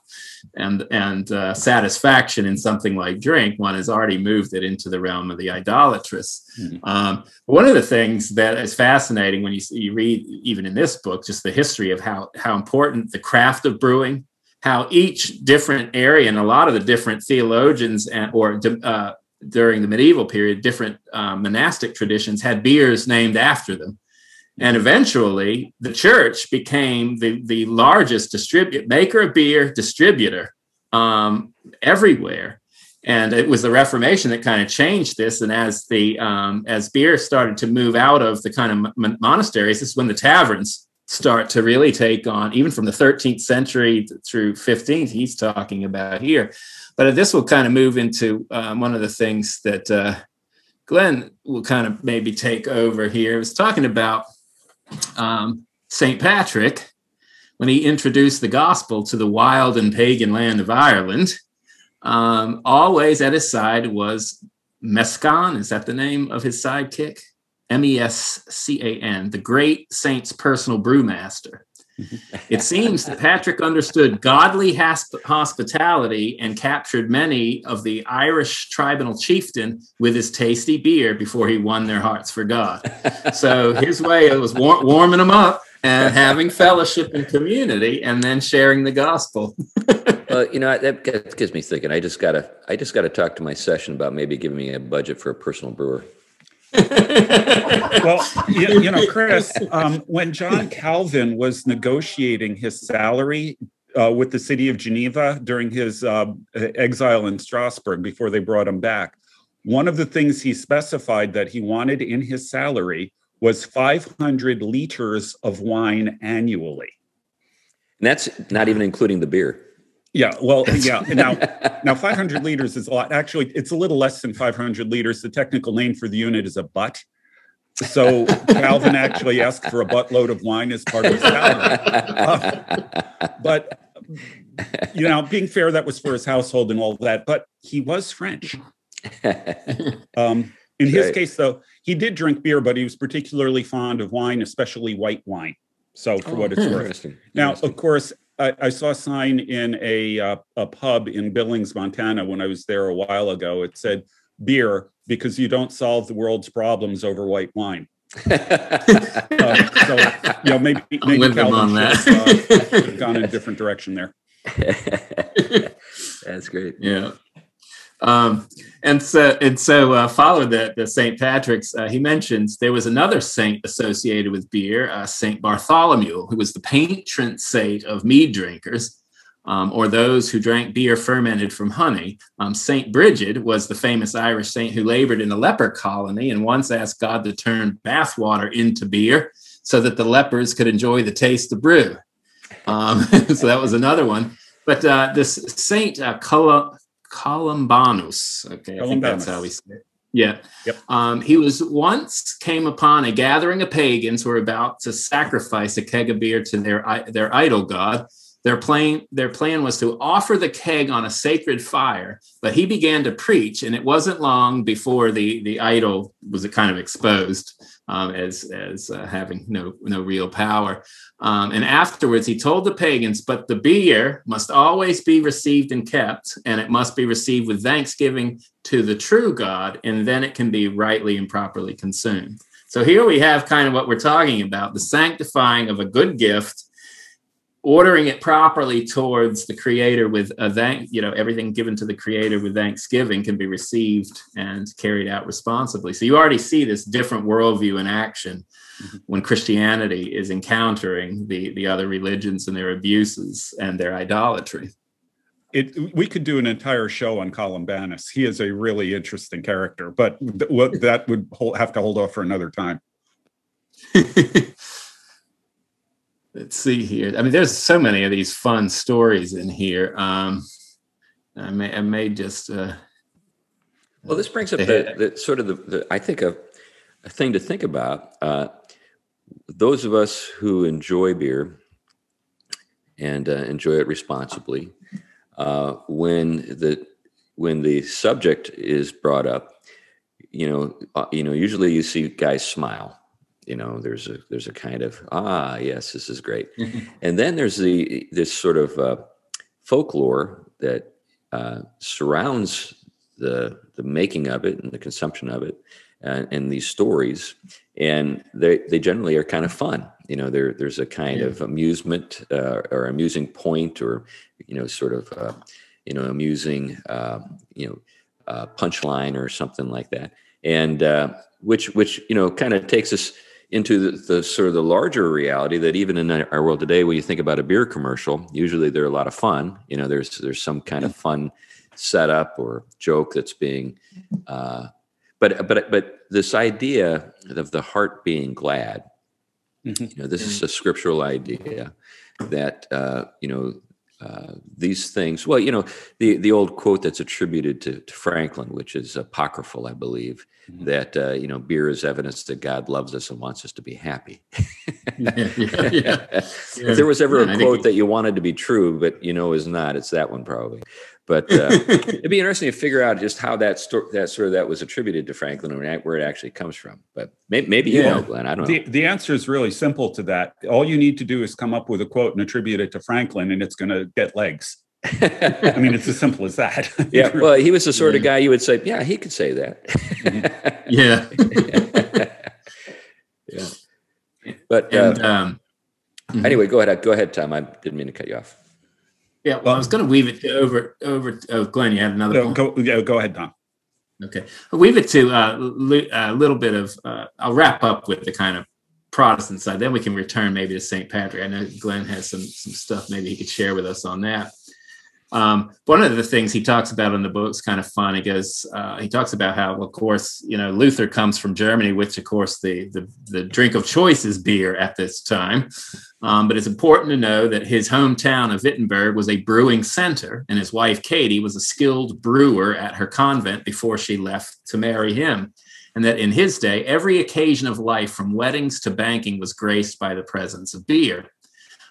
and and uh, satisfaction in something like drink one has already moved it into the realm of the idolatrous mm-hmm. um, one of the things that is fascinating when you, you read even in this book just the history of how how important the craft of brewing how each different area and a lot of the different theologians and or uh, during the medieval period, different uh, monastic traditions had beers named after them. And eventually, the church became the, the largest distribute maker of beer distributor um, everywhere. And it was the Reformation that kind of changed this. And as the um, as beer started to move out of the kind of monasteries, this is when the taverns start to really take on, even from the 13th century through 15th. He's talking about here but this will kind of move into um, one of the things that uh, Glenn will kind of maybe take over here. He was talking about um, St. Patrick when he introduced the gospel to the wild and pagan land of Ireland. Um, always at his side was Mescan. Is that the name of his sidekick? M E S C A N, the great saint's personal brewmaster it seems that Patrick understood godly hospitality and captured many of the Irish tribal chieftain with his tasty beer before he won their hearts for God. So his way it was war- warming them up and having fellowship and community, and then sharing the gospel. well, you know that gets me thinking. I just gotta, I just gotta talk to my session about maybe giving me a budget for a personal brewer well, you, you, know, Chris, um, when John Calvin was negotiating his salary uh, with the city of Geneva during his uh, exile in Strasbourg before they brought him back, one of the things he specified that he wanted in his salary was 500 liters of wine annually. And that's not even including the beer. Yeah, well, yeah. Now, now 500 liters is a lot. Actually, it's a little less than 500 liters. The technical name for the unit is a butt. So Calvin actually asked for a buttload of wine as part of his salary. Uh, but you know, being fair, that was for his household and all that. But he was French. Um, in his right. case, though, he did drink beer, but he was particularly fond of wine, especially white wine. So, for oh, what it's worth. Now, of course, I, I saw a sign in a uh, a pub in Billings, Montana, when I was there a while ago. It said beer because you don't solve the world's problems over white wine. uh, so you know maybe maybe Calvin should, uh, have gone in a different direction there. That's great. Yeah. Um, and so, and so, uh, followed the, the St. Patrick's, uh, he mentions there was another saint associated with beer, uh, St. Bartholomew, who was the patron saint of mead drinkers, um, or those who drank beer fermented from honey. Um, St. Bridget was the famous Irish saint who labored in a leper colony and once asked God to turn bathwater into beer so that the lepers could enjoy the taste of brew. Um, so that was another one. But uh, this Saint uh, Columbanus. Okay, I think that's how we say it. Yeah. Yep. Um, he was once came upon a gathering of pagans who were about to sacrifice a keg of beer to their their idol god. their plan, their plan was to offer the keg on a sacred fire, but he began to preach, and it wasn't long before the, the idol was kind of exposed um, as, as uh, having no, no real power. Um, and afterwards, he told the pagans, but the beer must always be received and kept, and it must be received with thanksgiving to the true God, and then it can be rightly and properly consumed. So here we have kind of what we're talking about the sanctifying of a good gift ordering it properly towards the creator with a thank you know everything given to the creator with thanksgiving can be received and carried out responsibly so you already see this different worldview in action mm-hmm. when christianity is encountering the the other religions and their abuses and their idolatry it, we could do an entire show on Columbanus. He is a really interesting character, but th- that would hold, have to hold off for another time. let's see here. I mean, there's so many of these fun stories in here. Um, I may, I may just. Uh, well, this brings up the, the, sort of the, the I think a, a, thing to think about. Uh, those of us who enjoy beer and uh, enjoy it responsibly, uh, when the when the subject is brought up, you know, uh, you know, usually you see guys smile you know there's a there's a kind of ah yes this is great. And then there's the this sort of uh, folklore that uh, surrounds the the making of it and the consumption of it and, and these stories and they they generally are kind of fun. You know there there's a kind yeah. of amusement uh, or amusing point or you know sort of uh, you know amusing uh, you know uh, punchline or something like that. And which which you know kind of takes us into the, the, sort of the larger reality that even in our world today, when you think about a beer commercial, usually they're a lot of fun. You know, there's there's some kind of fun setup or joke that's being, uh, but but but this idea of the heart being glad, mm-hmm. you know, this is a scriptural idea that uh, you know uh, these things. Well, you know, the the old quote that's attributed to, to Franklin, which is apocryphal, I believe, mm-hmm. that uh, you know, beer is evidence that God loves us and wants us to be happy. yeah, yeah, yeah. if there was ever a quote that you wanted to be true, but you know is not, it's that one probably. But uh, it'd be interesting to figure out just how that sto- that sort of that was attributed to Franklin and where it actually comes from. But maybe, maybe you yeah. know, Glenn. I don't the, know. The answer is really simple to that. All you need to do is come up with a quote and attribute it to Franklin, and it's going to get legs. I mean, it's as simple as that. yeah. Well, he was the sort yeah. of guy you would say, yeah, he could say that. Mm-hmm. yeah. yeah. But and, uh, um, mm-hmm. anyway, go ahead. Go ahead, Tom. I didn't mean to cut you off. Yeah, well, I was going to weave it to over over. Oh, Glenn, you had another. No, go, yeah, go ahead, Don. Okay, I'll weave it to uh, a little bit of. Uh, I'll wrap up with the kind of Protestant side. Then we can return maybe to St. Patrick. I know Glenn has some some stuff maybe he could share with us on that. Um, one of the things he talks about in the book is kind of fun. He goes, uh, he talks about how, of course, you know, Luther comes from Germany, which, of course, the the, the drink of choice is beer at this time. Um, but it's important to know that his hometown of Wittenberg was a brewing center, and his wife Katie was a skilled brewer at her convent before she left to marry him. And that in his day, every occasion of life, from weddings to banking, was graced by the presence of beer.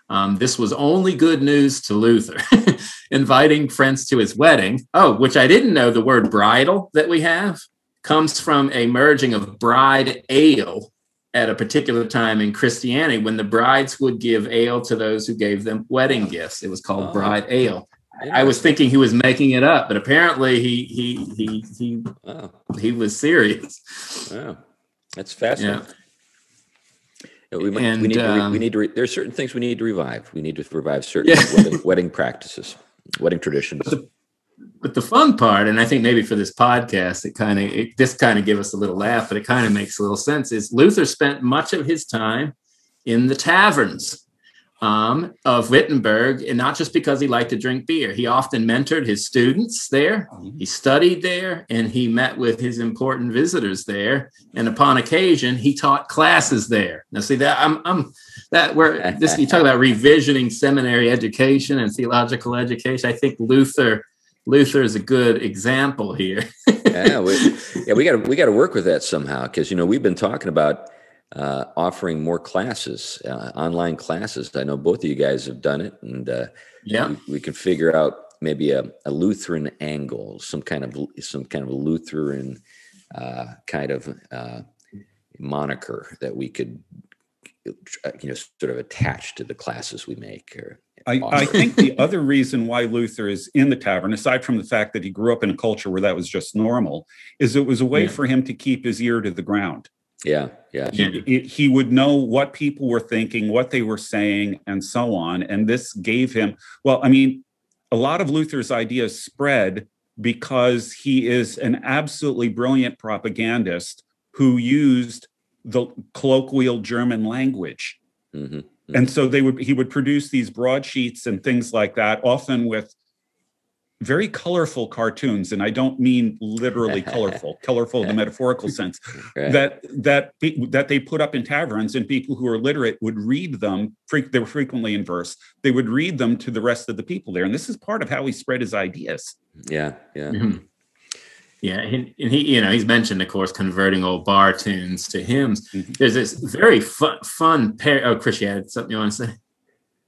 Um, this was only good news to Luther, inviting friends to his wedding. Oh, which I didn't know the word bridal that we have comes from a merging of bride ale at a particular time in Christianity when the brides would give ale to those who gave them wedding gifts. It was called oh. bride ale. I was thinking he was making it up, but apparently he he he he oh. he was serious. Wow, that's fascinating. Yeah. We, might, and, we need to. Re, um, we need to. Re, there are certain things we need to revive. We need to revive certain yeah. wedding, wedding, practices, wedding traditions. But the, but the, fun part, and I think maybe for this podcast, it kind of this kind of give us a little laugh, but it kind of makes a little sense. Is Luther spent much of his time in the taverns um, of Wittenberg, and not just because he liked to drink beer. He often mentored his students there. Mm-hmm. He studied there, and he met with his important visitors there. And upon occasion, he taught classes there. Now, see that I'm, I'm that where this you talk about revisioning seminary education and theological education. I think Luther Luther is a good example here. yeah, we, yeah, we got to we got to work with that somehow because you know we've been talking about uh, offering more classes, uh, online classes. I know both of you guys have done it, and uh, yeah, we, we, can figure out maybe a, a, Lutheran angle, some kind of some kind of Lutheran uh, kind of uh, moniker that we could you know sort of attach to the classes we make or I, I, think the other reason why Luther is in the tavern, aside from the fact that he grew up in a culture where that was just normal, is it was a way yeah. for him to keep his ear to the ground. Yeah, yeah. He, he, would know what people were thinking, what they were saying, and so on. And this gave him, well, I mean, a lot of Luther's ideas spread because he is an absolutely brilliant propagandist who used the colloquial German language. Mm-hmm. Mm-hmm. And so they would he would produce these broadsheets and things like that, often with very colorful cartoons and i don't mean literally colorful colorful in the metaphorical sense right. that that that they put up in taverns and people who are literate would read them they were frequently in verse they would read them to the rest of the people there and this is part of how he spread his ideas yeah yeah mm-hmm. Yeah, and he, you know, he's mentioned, of course, converting old bar tunes to hymns. Mm-hmm. There's this very fun, fun pair. Oh, Chris, you had something you want to say?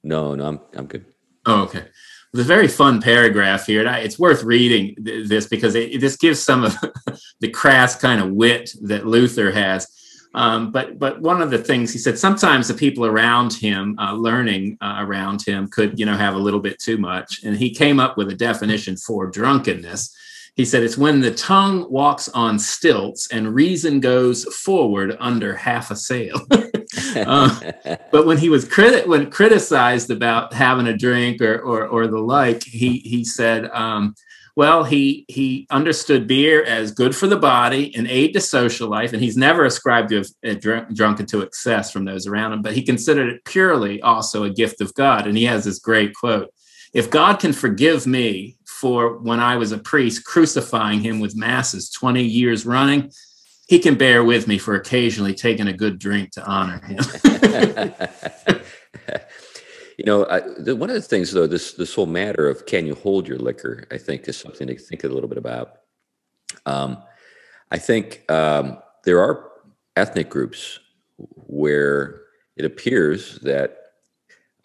No, no, I'm, I'm good. Oh, okay. There's a very fun paragraph here, and I, it's worth reading th- this because it, it, this gives some of the crass kind of wit that Luther has. Um, but but one of the things he said, sometimes the people around him, uh, learning uh, around him, could you know have a little bit too much, and he came up with a definition for drunkenness he said, It's when the tongue walks on stilts and reason goes forward under half a sail. uh, but when he was criti- when criticized about having a drink or, or, or the like, he, he said, um, well, he he understood beer as good for the body and aid to social life, and he's never ascribed to a drunk, drunken to excess from those around him. But he considered it purely also a gift of God, and he has this great quote: "If God can forgive me for when I was a priest crucifying him with masses 20 years running, he can bear with me for occasionally taking a good drink to honor him. you know, I, the, one of the things though, this this whole matter of can you hold your liquor, I think is something to think a little bit about. Um, I think um, there are ethnic groups where it appears that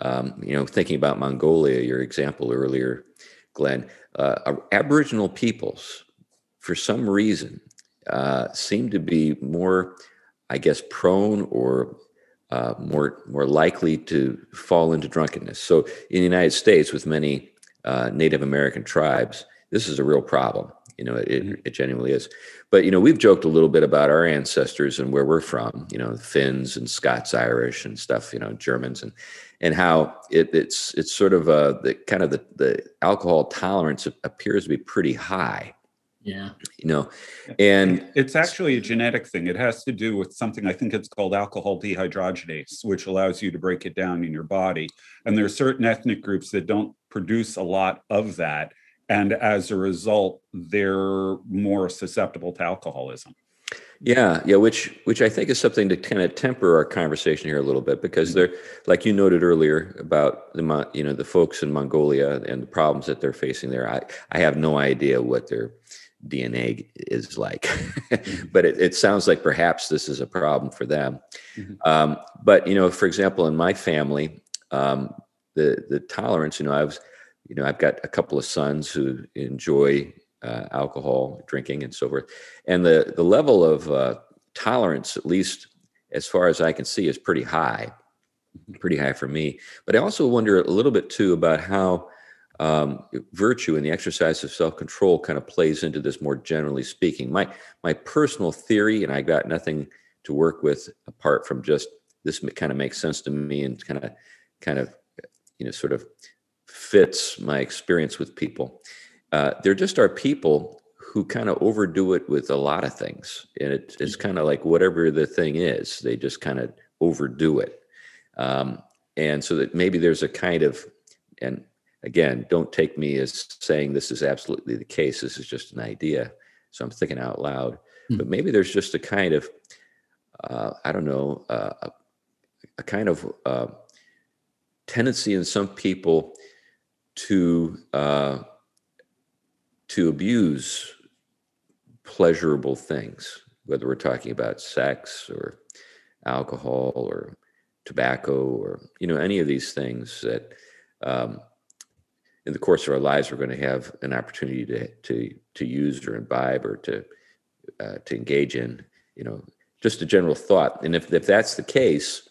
um, you know, thinking about Mongolia, your example earlier, Glenn, uh, Aboriginal peoples, for some reason, uh, seem to be more, I guess, prone or uh, more more likely to fall into drunkenness. So, in the United States, with many uh, Native American tribes, this is a real problem. You know, it, mm-hmm. it genuinely is. But you know, we've joked a little bit about our ancestors and where we're from. You know, Finns and Scots Irish and stuff. You know, Germans and and how it, it's it's sort of a the kind of the, the alcohol tolerance appears to be pretty high. Yeah, you know, and it's actually a genetic thing. It has to do with something I think it's called alcohol dehydrogenase, which allows you to break it down in your body. And there are certain ethnic groups that don't produce a lot of that, and as a result, they're more susceptible to alcoholism. Yeah, yeah, which which I think is something to kind of temper our conversation here a little bit because mm-hmm. they're like you noted earlier about the you know the folks in Mongolia and the problems that they're facing there. I I have no idea what their DNA is like, mm-hmm. but it, it sounds like perhaps this is a problem for them. Mm-hmm. Um, but you know, for example, in my family, um, the the tolerance, you know, I was, you know, I've got a couple of sons who enjoy uh, alcohol drinking and so forth. And the, the level of uh, tolerance, at least as far as I can see, is pretty high, pretty high for me. But I also wonder a little bit too about how um, virtue and the exercise of self-control kind of plays into this more generally speaking. My my personal theory, and I got nothing to work with apart from just this kind of makes sense to me and kind of kind of you know sort of fits my experience with people uh, there just are people who kind of overdo it with a lot of things. And it, it's mm. kind of like whatever the thing is, they just kind of overdo it. Um, and so that maybe there's a kind of, and again, don't take me as saying this is absolutely the case. This is just an idea. So I'm thinking out loud. Mm-hmm. But maybe there's just a kind of, uh, I don't know, uh, a, a, kind of uh, tendency in some people to uh, to abuse pleasurable things, whether we're talking about sex or alcohol or tobacco or you know any of these things that um, in the course of our lives we're going to have an opportunity to to to use or imbibe or to uh, to engage in you know just a general thought. And if if that's the case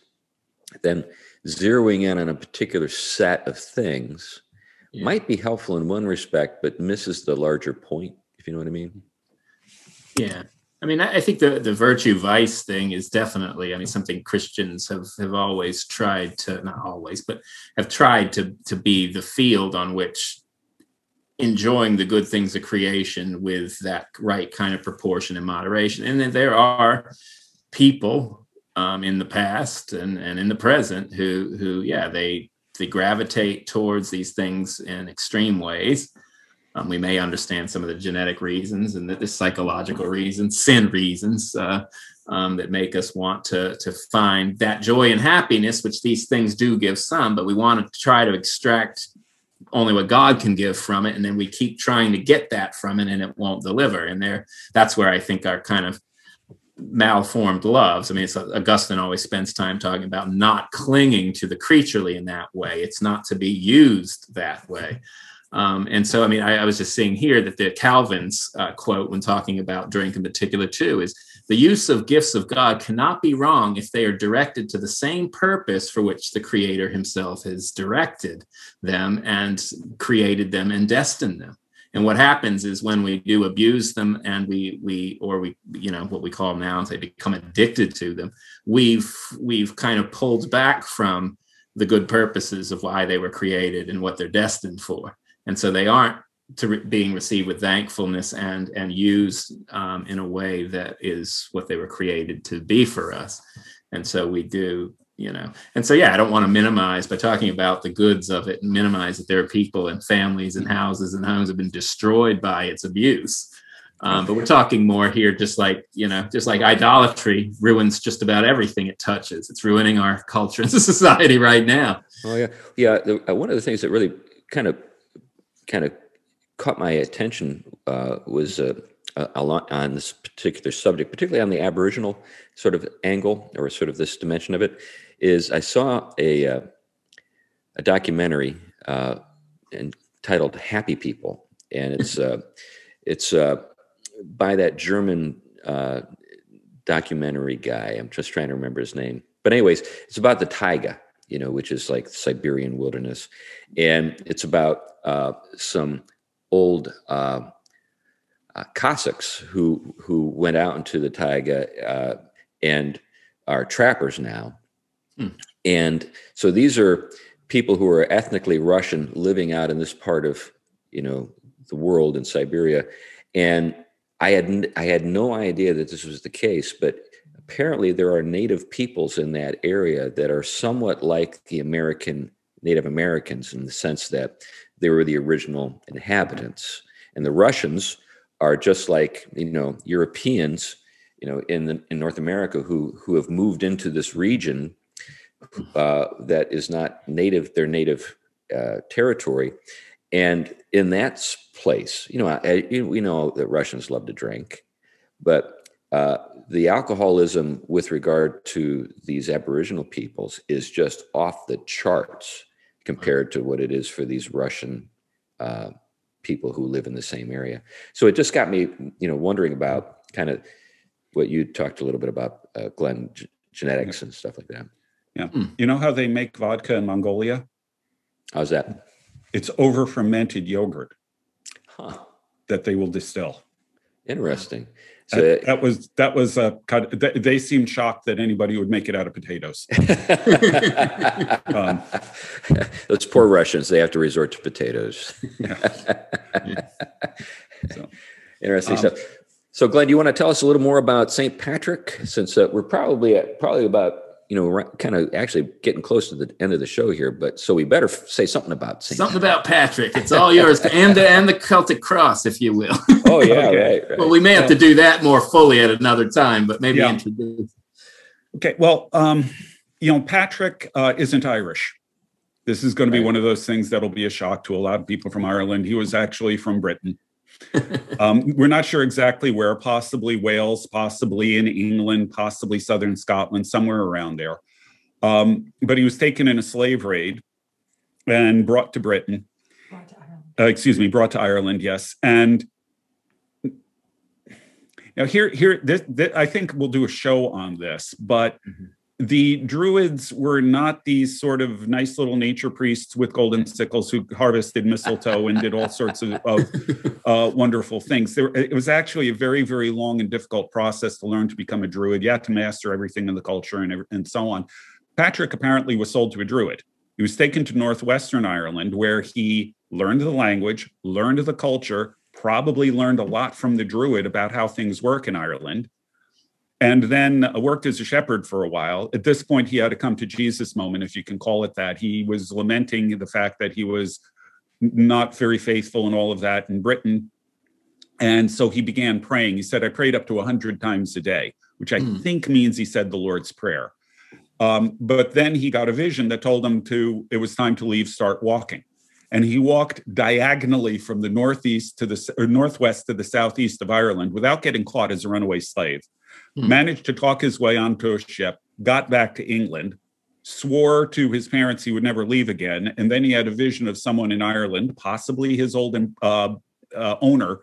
then zeroing in on a particular set of things yeah. might be helpful in one respect but misses the larger point if you know what i mean yeah I mean, I think the, the virtue vice thing is definitely, I mean, something Christians have, have always tried to, not always, but have tried to, to be the field on which enjoying the good things of creation with that right kind of proportion and moderation. And then there are people um, in the past and, and in the present who, who, yeah, they, they gravitate towards these things in extreme ways um, we may understand some of the genetic reasons and the, the psychological reasons, sin reasons uh, um, that make us want to, to find that joy and happiness, which these things do give some, but we want to try to extract only what God can give from it. And then we keep trying to get that from it and it won't deliver. And there, that's where I think our kind of malformed loves. I mean, it's Augustine always spends time talking about not clinging to the creaturely in that way. It's not to be used that way. Um, and so, I mean, I, I, was just seeing here that the Calvin's uh, quote when talking about drink in particular, too, is the use of gifts of God cannot be wrong if they are directed to the same purpose for which the Creator Himself has directed them and created them and destined them. And what happens is when we do abuse them and we we or we you know what we call now they become addicted to them, we've we've kind of pulled back from the good purposes of why they were created and what they're destined for. And so they aren't to re- being received with thankfulness and and used um, in a way that is what they were created to be for us. And so we do you know? And so yeah i don't want to minimize by talking about the goods of it and minimize that there are people and families and houses and homes have been destroyed by its abuse. Um, but we're talking more here just like you know just like idolatry ruins just about everything it touches. It's ruining our culture and society right now. Oh yeah. Yeah the, uh, one of the things that really kind of kind of caught my attention uh, was uh, a lot on this particular subject, particularly on the Aboriginal sort of angle or sort of this dimension of it. Is I saw a uh, a documentary uh, entitled "Happy People," and it's uh, it's uh, by that German documentary guy. I'm just trying to remember his name, but anyways, it's about the taiga, you know, which is like the Siberian wilderness, and it's about uh, some old uh, uh, Cossacks who who went out into the taiga uh, and are trappers now, and so these are people who are ethnically Russian living out in this part of you know the world in Siberia, and I had I had no idea that this was the case, but apparently there are native peoples in that area that are somewhat like the American Native Americans in the sense that they were the original inhabitants. And the Russians are just like, you know, Europeans, you know, in the, in North America who who have moved into this region uh, that is not native, their native uh, territory. And in that place, you know, I, we know that Russians love to drink, but uh, the alcoholism with regard to these Aboriginal peoples is just off the charts compared to what it is for these Russian uh, people who live in the same area. So it just got me, you know, wondering about kind of what you talked a little bit about, uh, Glenn, g- genetics and stuff like that. Yeah. Mm. You know how they make vodka in Mongolia? How's that? It's over fermented yogurt huh. that they will distill. Interesting. So that, that was that was a kind they seemed shocked that anybody would make it out of potatoes. um, Those poor Russians, they have to resort to potatoes. so, Interesting um, stuff. So, Glenn, do you want to tell us a little more about St. Patrick? Since uh, we're probably at, probably about you know, kind of actually getting close to the end of the show here, but so we better say something about Saint something Patrick. about Patrick. It's all yours, and the and the Celtic cross, if you will. Oh yeah, okay. right, right, Well, we may have to do that more fully at another time, but maybe yeah. introduce. Okay, well, um, you know, Patrick uh, isn't Irish. This is going to be one of those things that'll be a shock to a lot of people from Ireland. He was actually from Britain. um, we're not sure exactly where, possibly Wales, possibly in England, possibly southern Scotland, somewhere around there. Um, but he was taken in a slave raid and brought to Britain. Brought to uh, excuse me, brought to Ireland, yes. And now here, here, this, this, I think we'll do a show on this, but mm-hmm the druids were not these sort of nice little nature priests with golden sickles who harvested mistletoe and did all sorts of, of uh, wonderful things. There, it was actually a very, very long and difficult process to learn to become a druid. You had to master everything in the culture and, and so on. Patrick apparently was sold to a druid. He was taken to northwestern Ireland, where he learned the language, learned the culture, probably learned a lot from the druid about how things work in Ireland and then worked as a shepherd for a while. At this point, he had a come to Jesus moment, if you can call it that. He was lamenting the fact that he was not very faithful and all of that in Britain. And so he began praying. He said, I prayed up to 100 times a day, which I mm. think means he said the Lord's Prayer. Um, but then he got a vision that told him to, it was time to leave, start walking. And he walked diagonally from the northeast to the northwest to the southeast of Ireland without getting caught as a runaway slave hmm. managed to talk his way onto a ship, got back to England, swore to his parents he would never leave again. And then he had a vision of someone in Ireland, possibly his old uh, uh, owner,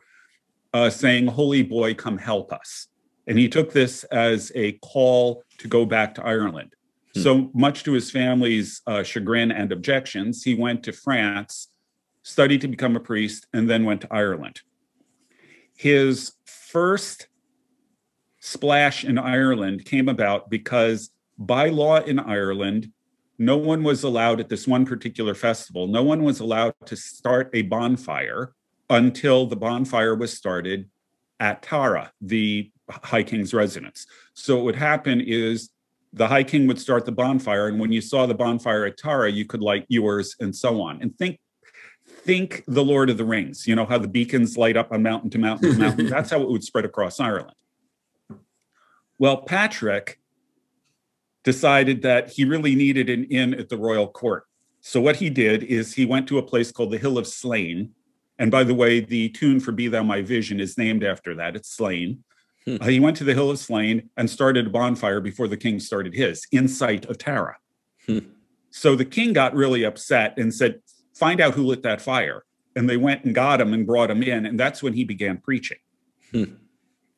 uh, saying, Holy boy, come help us. And he took this as a call to go back to Ireland. Hmm. So much to his family's uh, chagrin and objections, he went to France, studied to become a priest, and then went to Ireland. His first splash in Ireland came about because by law in Ireland, no one was allowed at this one particular festival, no one was allowed to start a bonfire until the bonfire was started at Tara, the High King's residence. So what would happen is the High King would start the bonfire, and when you saw the bonfire at Tara, you could light yours and so on. And think think the Lord of the Rings, you know, how the beacons light up on mountain to mountain to mountain. That's how it would spread across Ireland. Well, Patrick decided that he really needed an in at the royal court. So what he did is he went to a place called the Hill of Slane. And by the way, the tune for Be Thou My Vision is named after that. It's Slane. Hmm. Uh, he went to the Hill of Slane and started a bonfire before the king started his, in sight of Tara. Hmm. So the king got really upset and said, Find out who lit that fire. And they went and got him and brought him in. And that's when he began preaching. Hmm.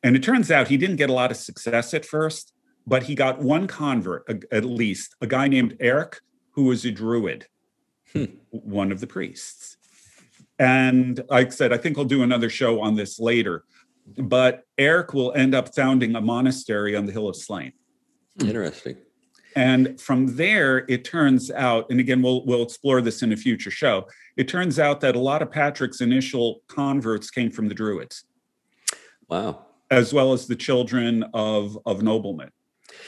And it turns out he didn't get a lot of success at first, but he got one convert at least, a guy named Eric, who was a druid, hmm. one of the priests. And like I said, I think I'll do another show on this later. But Eric will end up founding a monastery on the Hill of Slane. Hmm. Interesting. And from there, it turns out, and again, we'll we'll explore this in a future show. It turns out that a lot of Patrick's initial converts came from the Druids. Wow as well as the children of of noblemen.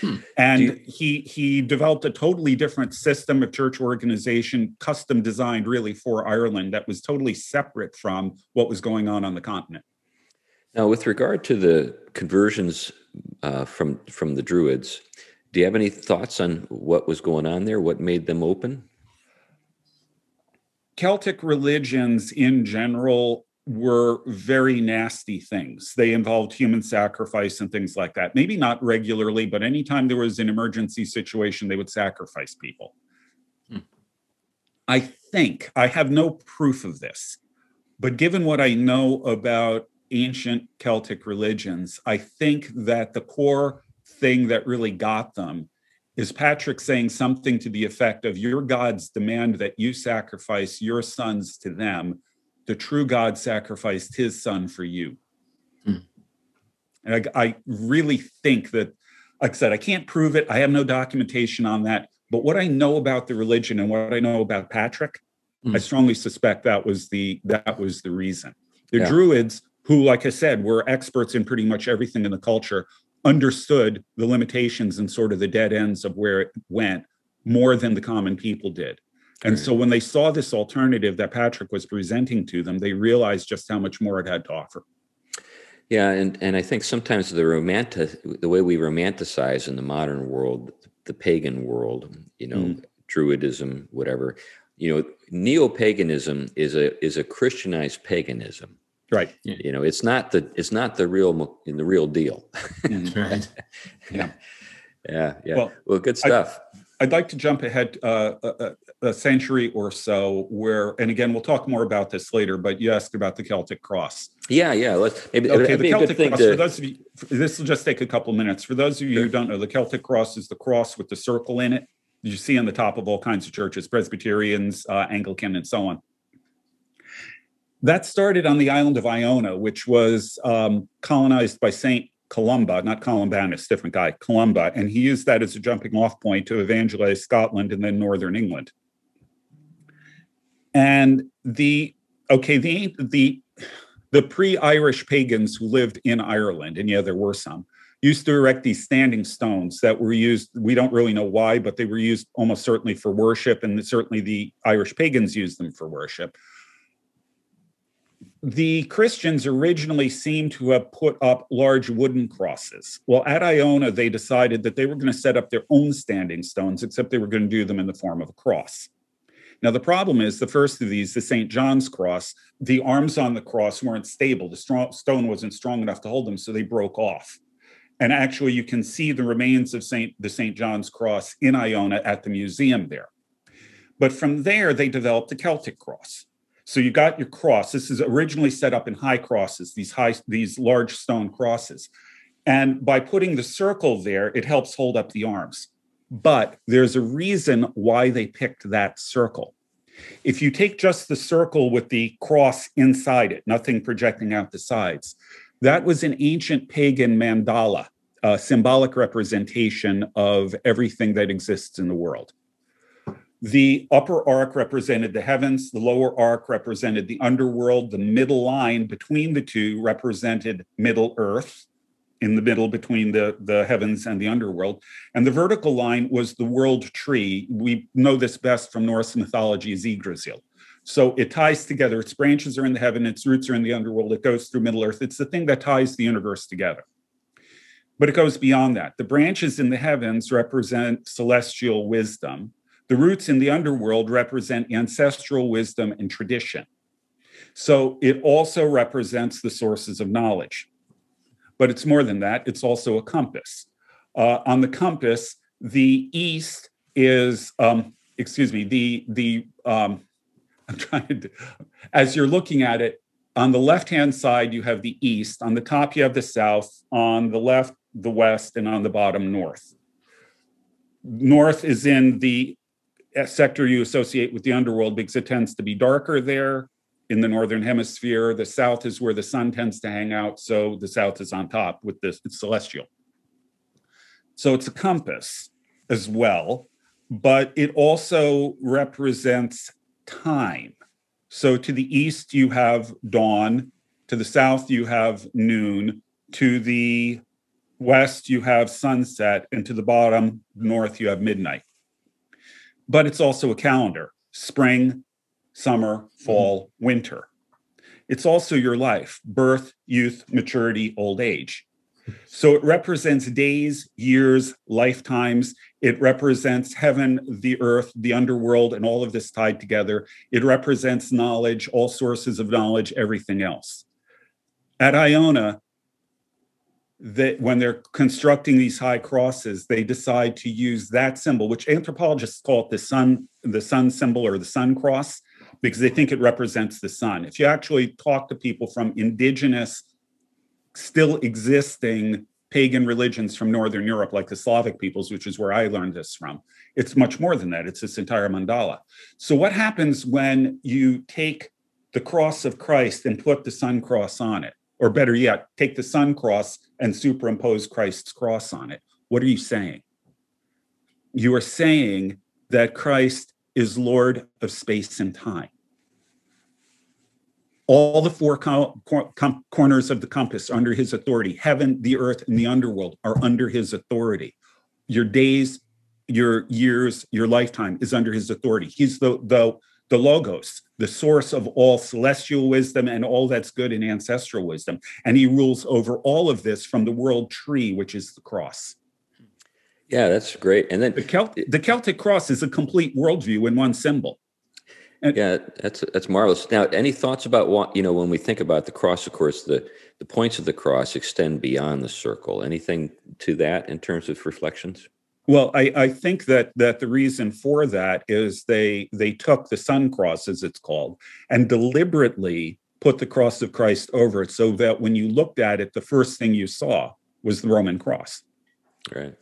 Hmm. And you- he he developed a totally different system of church organization, custom designed really for Ireland, that was totally separate from what was going on on the continent. Now, with regard to the conversions uh, from from the Druids, do you have any thoughts on what was going on there? What made them open? Celtic religions in general were very nasty things. They involved human sacrifice and things like that. Maybe not regularly, but anytime there was an emergency situation, they would sacrifice people. Hmm. I think, I have no proof of this, but given what I know about ancient Celtic religions, I think that the core thing that really got them is Patrick saying something to the effect of your gods demand that you sacrifice your sons to them the true God sacrificed his son for you. Hmm. And I, I, really think that, like I said, I can't prove it. I have no documentation on that. But what I know about the religion and what I know about Patrick, hmm. I strongly suspect that was the that was the reason. The yeah. Druids, who, like I said, were experts in pretty much everything in the culture, understood the limitations and sort of the dead ends of where it went more than the common people did. And right. so when they saw this alternative that Patrick was presenting to them, they realized just how much more it had to offer. Yeah, and and I think sometimes the romantic the way we romanticize in the modern world, the pagan world, you know, mm. druidism, whatever, you know, neo-paganism is a is a Christianized paganism. Right. You know, it's not the it's not the real in the real deal. That's right. Yeah. yeah. Yeah. Well, well good stuff. I, would like to jump ahead uh, a, a, century or so, where, and again, we'll talk more about this later. But you asked about the Celtic cross. Yeah, yeah. Let's. Maybe, okay, the Celtic cross. To... For those of you, this will just take a couple minutes. For those of you sure. who don't know, the Celtic cross is the cross with the circle in it. You see on the top of all kinds of churches, Presbyterians, uh, Anglican, and so on. That started on the island of Iona, which was um, colonized by Saint Columba, not Columbanus, different guy, Columba, and he used that as a jumping off point to evangelize Scotland and then northern England. And the okay, the the the pre-Irish pagans who lived in Ireland, and yeah, there were some, used to erect these standing stones that were used. We don't really know why, but they were used almost certainly for worship, and certainly the Irish pagans used them for worship the Christians originally seem to have put up large wooden crosses. Well, at Iona, they decided that they were going to set up their own standing stones, except they were going to do them in the form of a cross. Now, the problem is the first of these, the St. John's cross, the arms on the cross weren't stable. The strong, stone wasn't strong enough to hold them, so they broke off. And actually, you can see the remains of Saint, the St. John's cross in Iona at the museum there. But from there, they developed the Celtic cross. So you got your cross. This is originally set up in high crosses, these high, these large stone crosses. And by putting the circle there, it helps hold up the arms. But there's a reason why they picked that circle. If you take just the circle with the cross inside it, nothing projecting out the sides, that was an ancient pagan mandala, a symbolic representation of everything that exists in the world. The upper arc represented the heavens, the lower arc represented the underworld, the middle line between the two represented Middle Earth, in the middle between the, the heavens and the underworld. And the vertical line was the world tree. We know this best from Norse mythology as Yggdrasil. So it ties together, its branches are in the heaven, its roots are in the underworld, it goes through Middle Earth. It's the thing that ties the universe together. But it goes beyond that. The branches in the heavens represent celestial wisdom. The roots in the underworld represent ancestral wisdom and tradition. So it also represents the sources of knowledge. But it's more than that, it's also a compass. Uh, on the compass, the east is, um, excuse me, the, the um, I'm trying to, as you're looking at it, on the left hand side, you have the east. On the top, you have the south. On the left, the west. And on the bottom, north. North is in the sector you associate with the underworld because it tends to be darker there in the northern hemisphere. The south is where the sun tends to hang out, so the south is on top with this it's celestial. So it's a compass as well, but it also represents time. So to the east you have dawn, to the south you have noon, to the west you have sunset, and to the bottom north you have midnight but it's also a calendar spring, summer, fall, mm-hmm. winter. It's also your life birth, youth, maturity, old age. So it represents days, years, lifetimes. It represents heaven, the earth, the underworld, and all of this tied together. It represents knowledge, all sources of knowledge, everything else. At Iona, that when they're constructing these high crosses, they decide to use that symbol, which anthropologists call it the sun, the sun symbol or the sun cross, because they think it represents the sun. If you actually talk to people from indigenous, still existing pagan religions from Northern Europe, like the Slavic peoples, which is where I learned this from, it's much more than that. It's this entire mandala. So, what happens when you take the cross of Christ and put the sun cross on it? Or better yet, take the sun cross and superimpose Christ's cross on it. What are you saying? You are saying that Christ is Lord of space and time. All the four corners of the compass are under his authority. Heaven, the earth, and the underworld are under his authority. Your days, your years, your lifetime is under his authority. He's the, the, the logos, the source of all celestial wisdom and all that's good in ancestral wisdom. And he rules over all of this from the world tree, which is the cross. Yeah, that's great. And then the, Celt- the Celtic cross is a complete worldview in one symbol. And, yeah, that's that's marvelous. Now, any thoughts about what you know when we think about the cross? Of course, the the points of the cross extend beyond the circle. Anything to that in terms of reflections? Well, I, I think that that the reason for that is they they took the sun cross, as it's called, and deliberately put the cross of Christ over it, so that when you looked at it, the first thing you saw was the Roman cross. Right.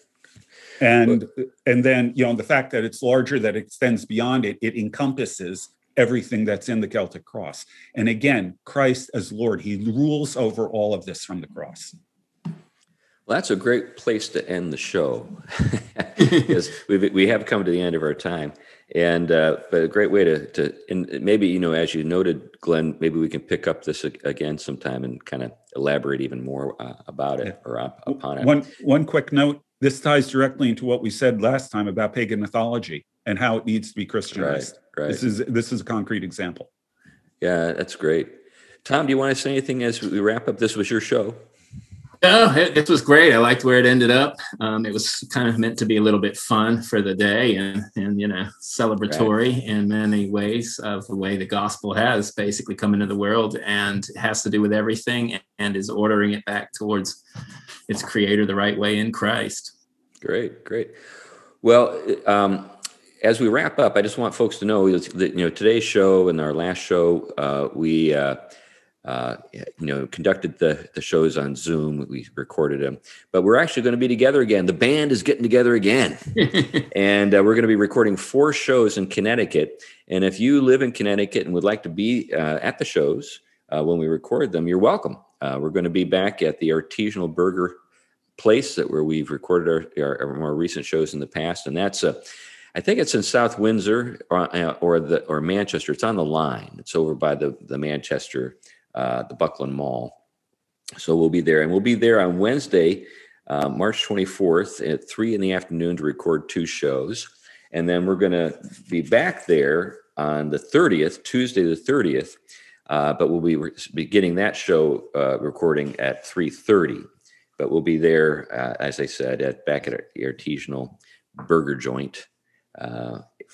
And but, and then you know the fact that it's larger that extends beyond it it encompasses everything that's in the celtic cross. And again christ as lord he rules over all of this from the cross well, that's a great place to end the show because we we have come to the end of our time, and uh, but a great way to to and maybe you know as you noted, Glenn, maybe we can pick up this again sometime and kind of elaborate even more uh, about it or up, upon it. One one quick note: this ties directly into what we said last time about pagan mythology and how it needs to be Christianized. Right, right. This is this is a concrete example. Yeah, that's great. Tom, do you want to say anything as we wrap up? This was your show. No, it, it was great. I liked where it ended up. Um, it was kind of meant to be a little bit fun for the day and and you know celebratory right. in many ways of the way the gospel has basically come into the world and has to do with everything and is ordering it back towards its creator the right way in Christ. Great, great. Well, um, as we wrap up, I just want folks to know that you know today's show and our last show, uh, we uh, uh, you know conducted the the shows on Zoom. We recorded them, but we're actually going to be together again. The band is getting together again, and uh, we're going to be recording four shows in Connecticut. And if you live in Connecticut and would like to be uh, at the shows uh, when we record them, you're welcome. Uh, we're going to be back at the Artisanal Burger place that where we've recorded our, our, our more recent shows in the past, and that's a. I think it's in South Windsor or, uh, or the or Manchester. It's on the line. It's over by the the Manchester, uh, the Buckland Mall. So we'll be there, and we'll be there on Wednesday, uh, March 24th at three in the afternoon to record two shows, and then we're going to be back there on the 30th, Tuesday the 30th, uh, but we'll be beginning that show uh, recording at 3.30. But we'll be there, uh, as I said, at back at the artisanal burger joint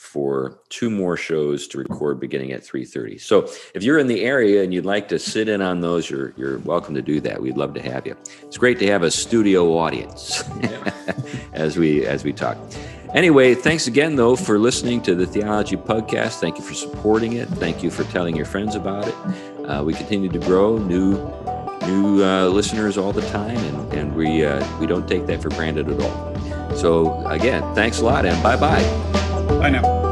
for two more shows to record beginning at 3.30 so if you're in the area and you'd like to sit in on those you're, you're welcome to do that we'd love to have you it's great to have a studio audience as we as we talk Anyway, thanks again, though, for listening to the Theology Pugcast. Thank you for supporting it. Thank you for telling your friends about it. Uh, we continue to grow new new uh, listeners all the time, and, and we uh, we don't take that for granted at all. So again, thanks a lot, and bye bye. Bye now.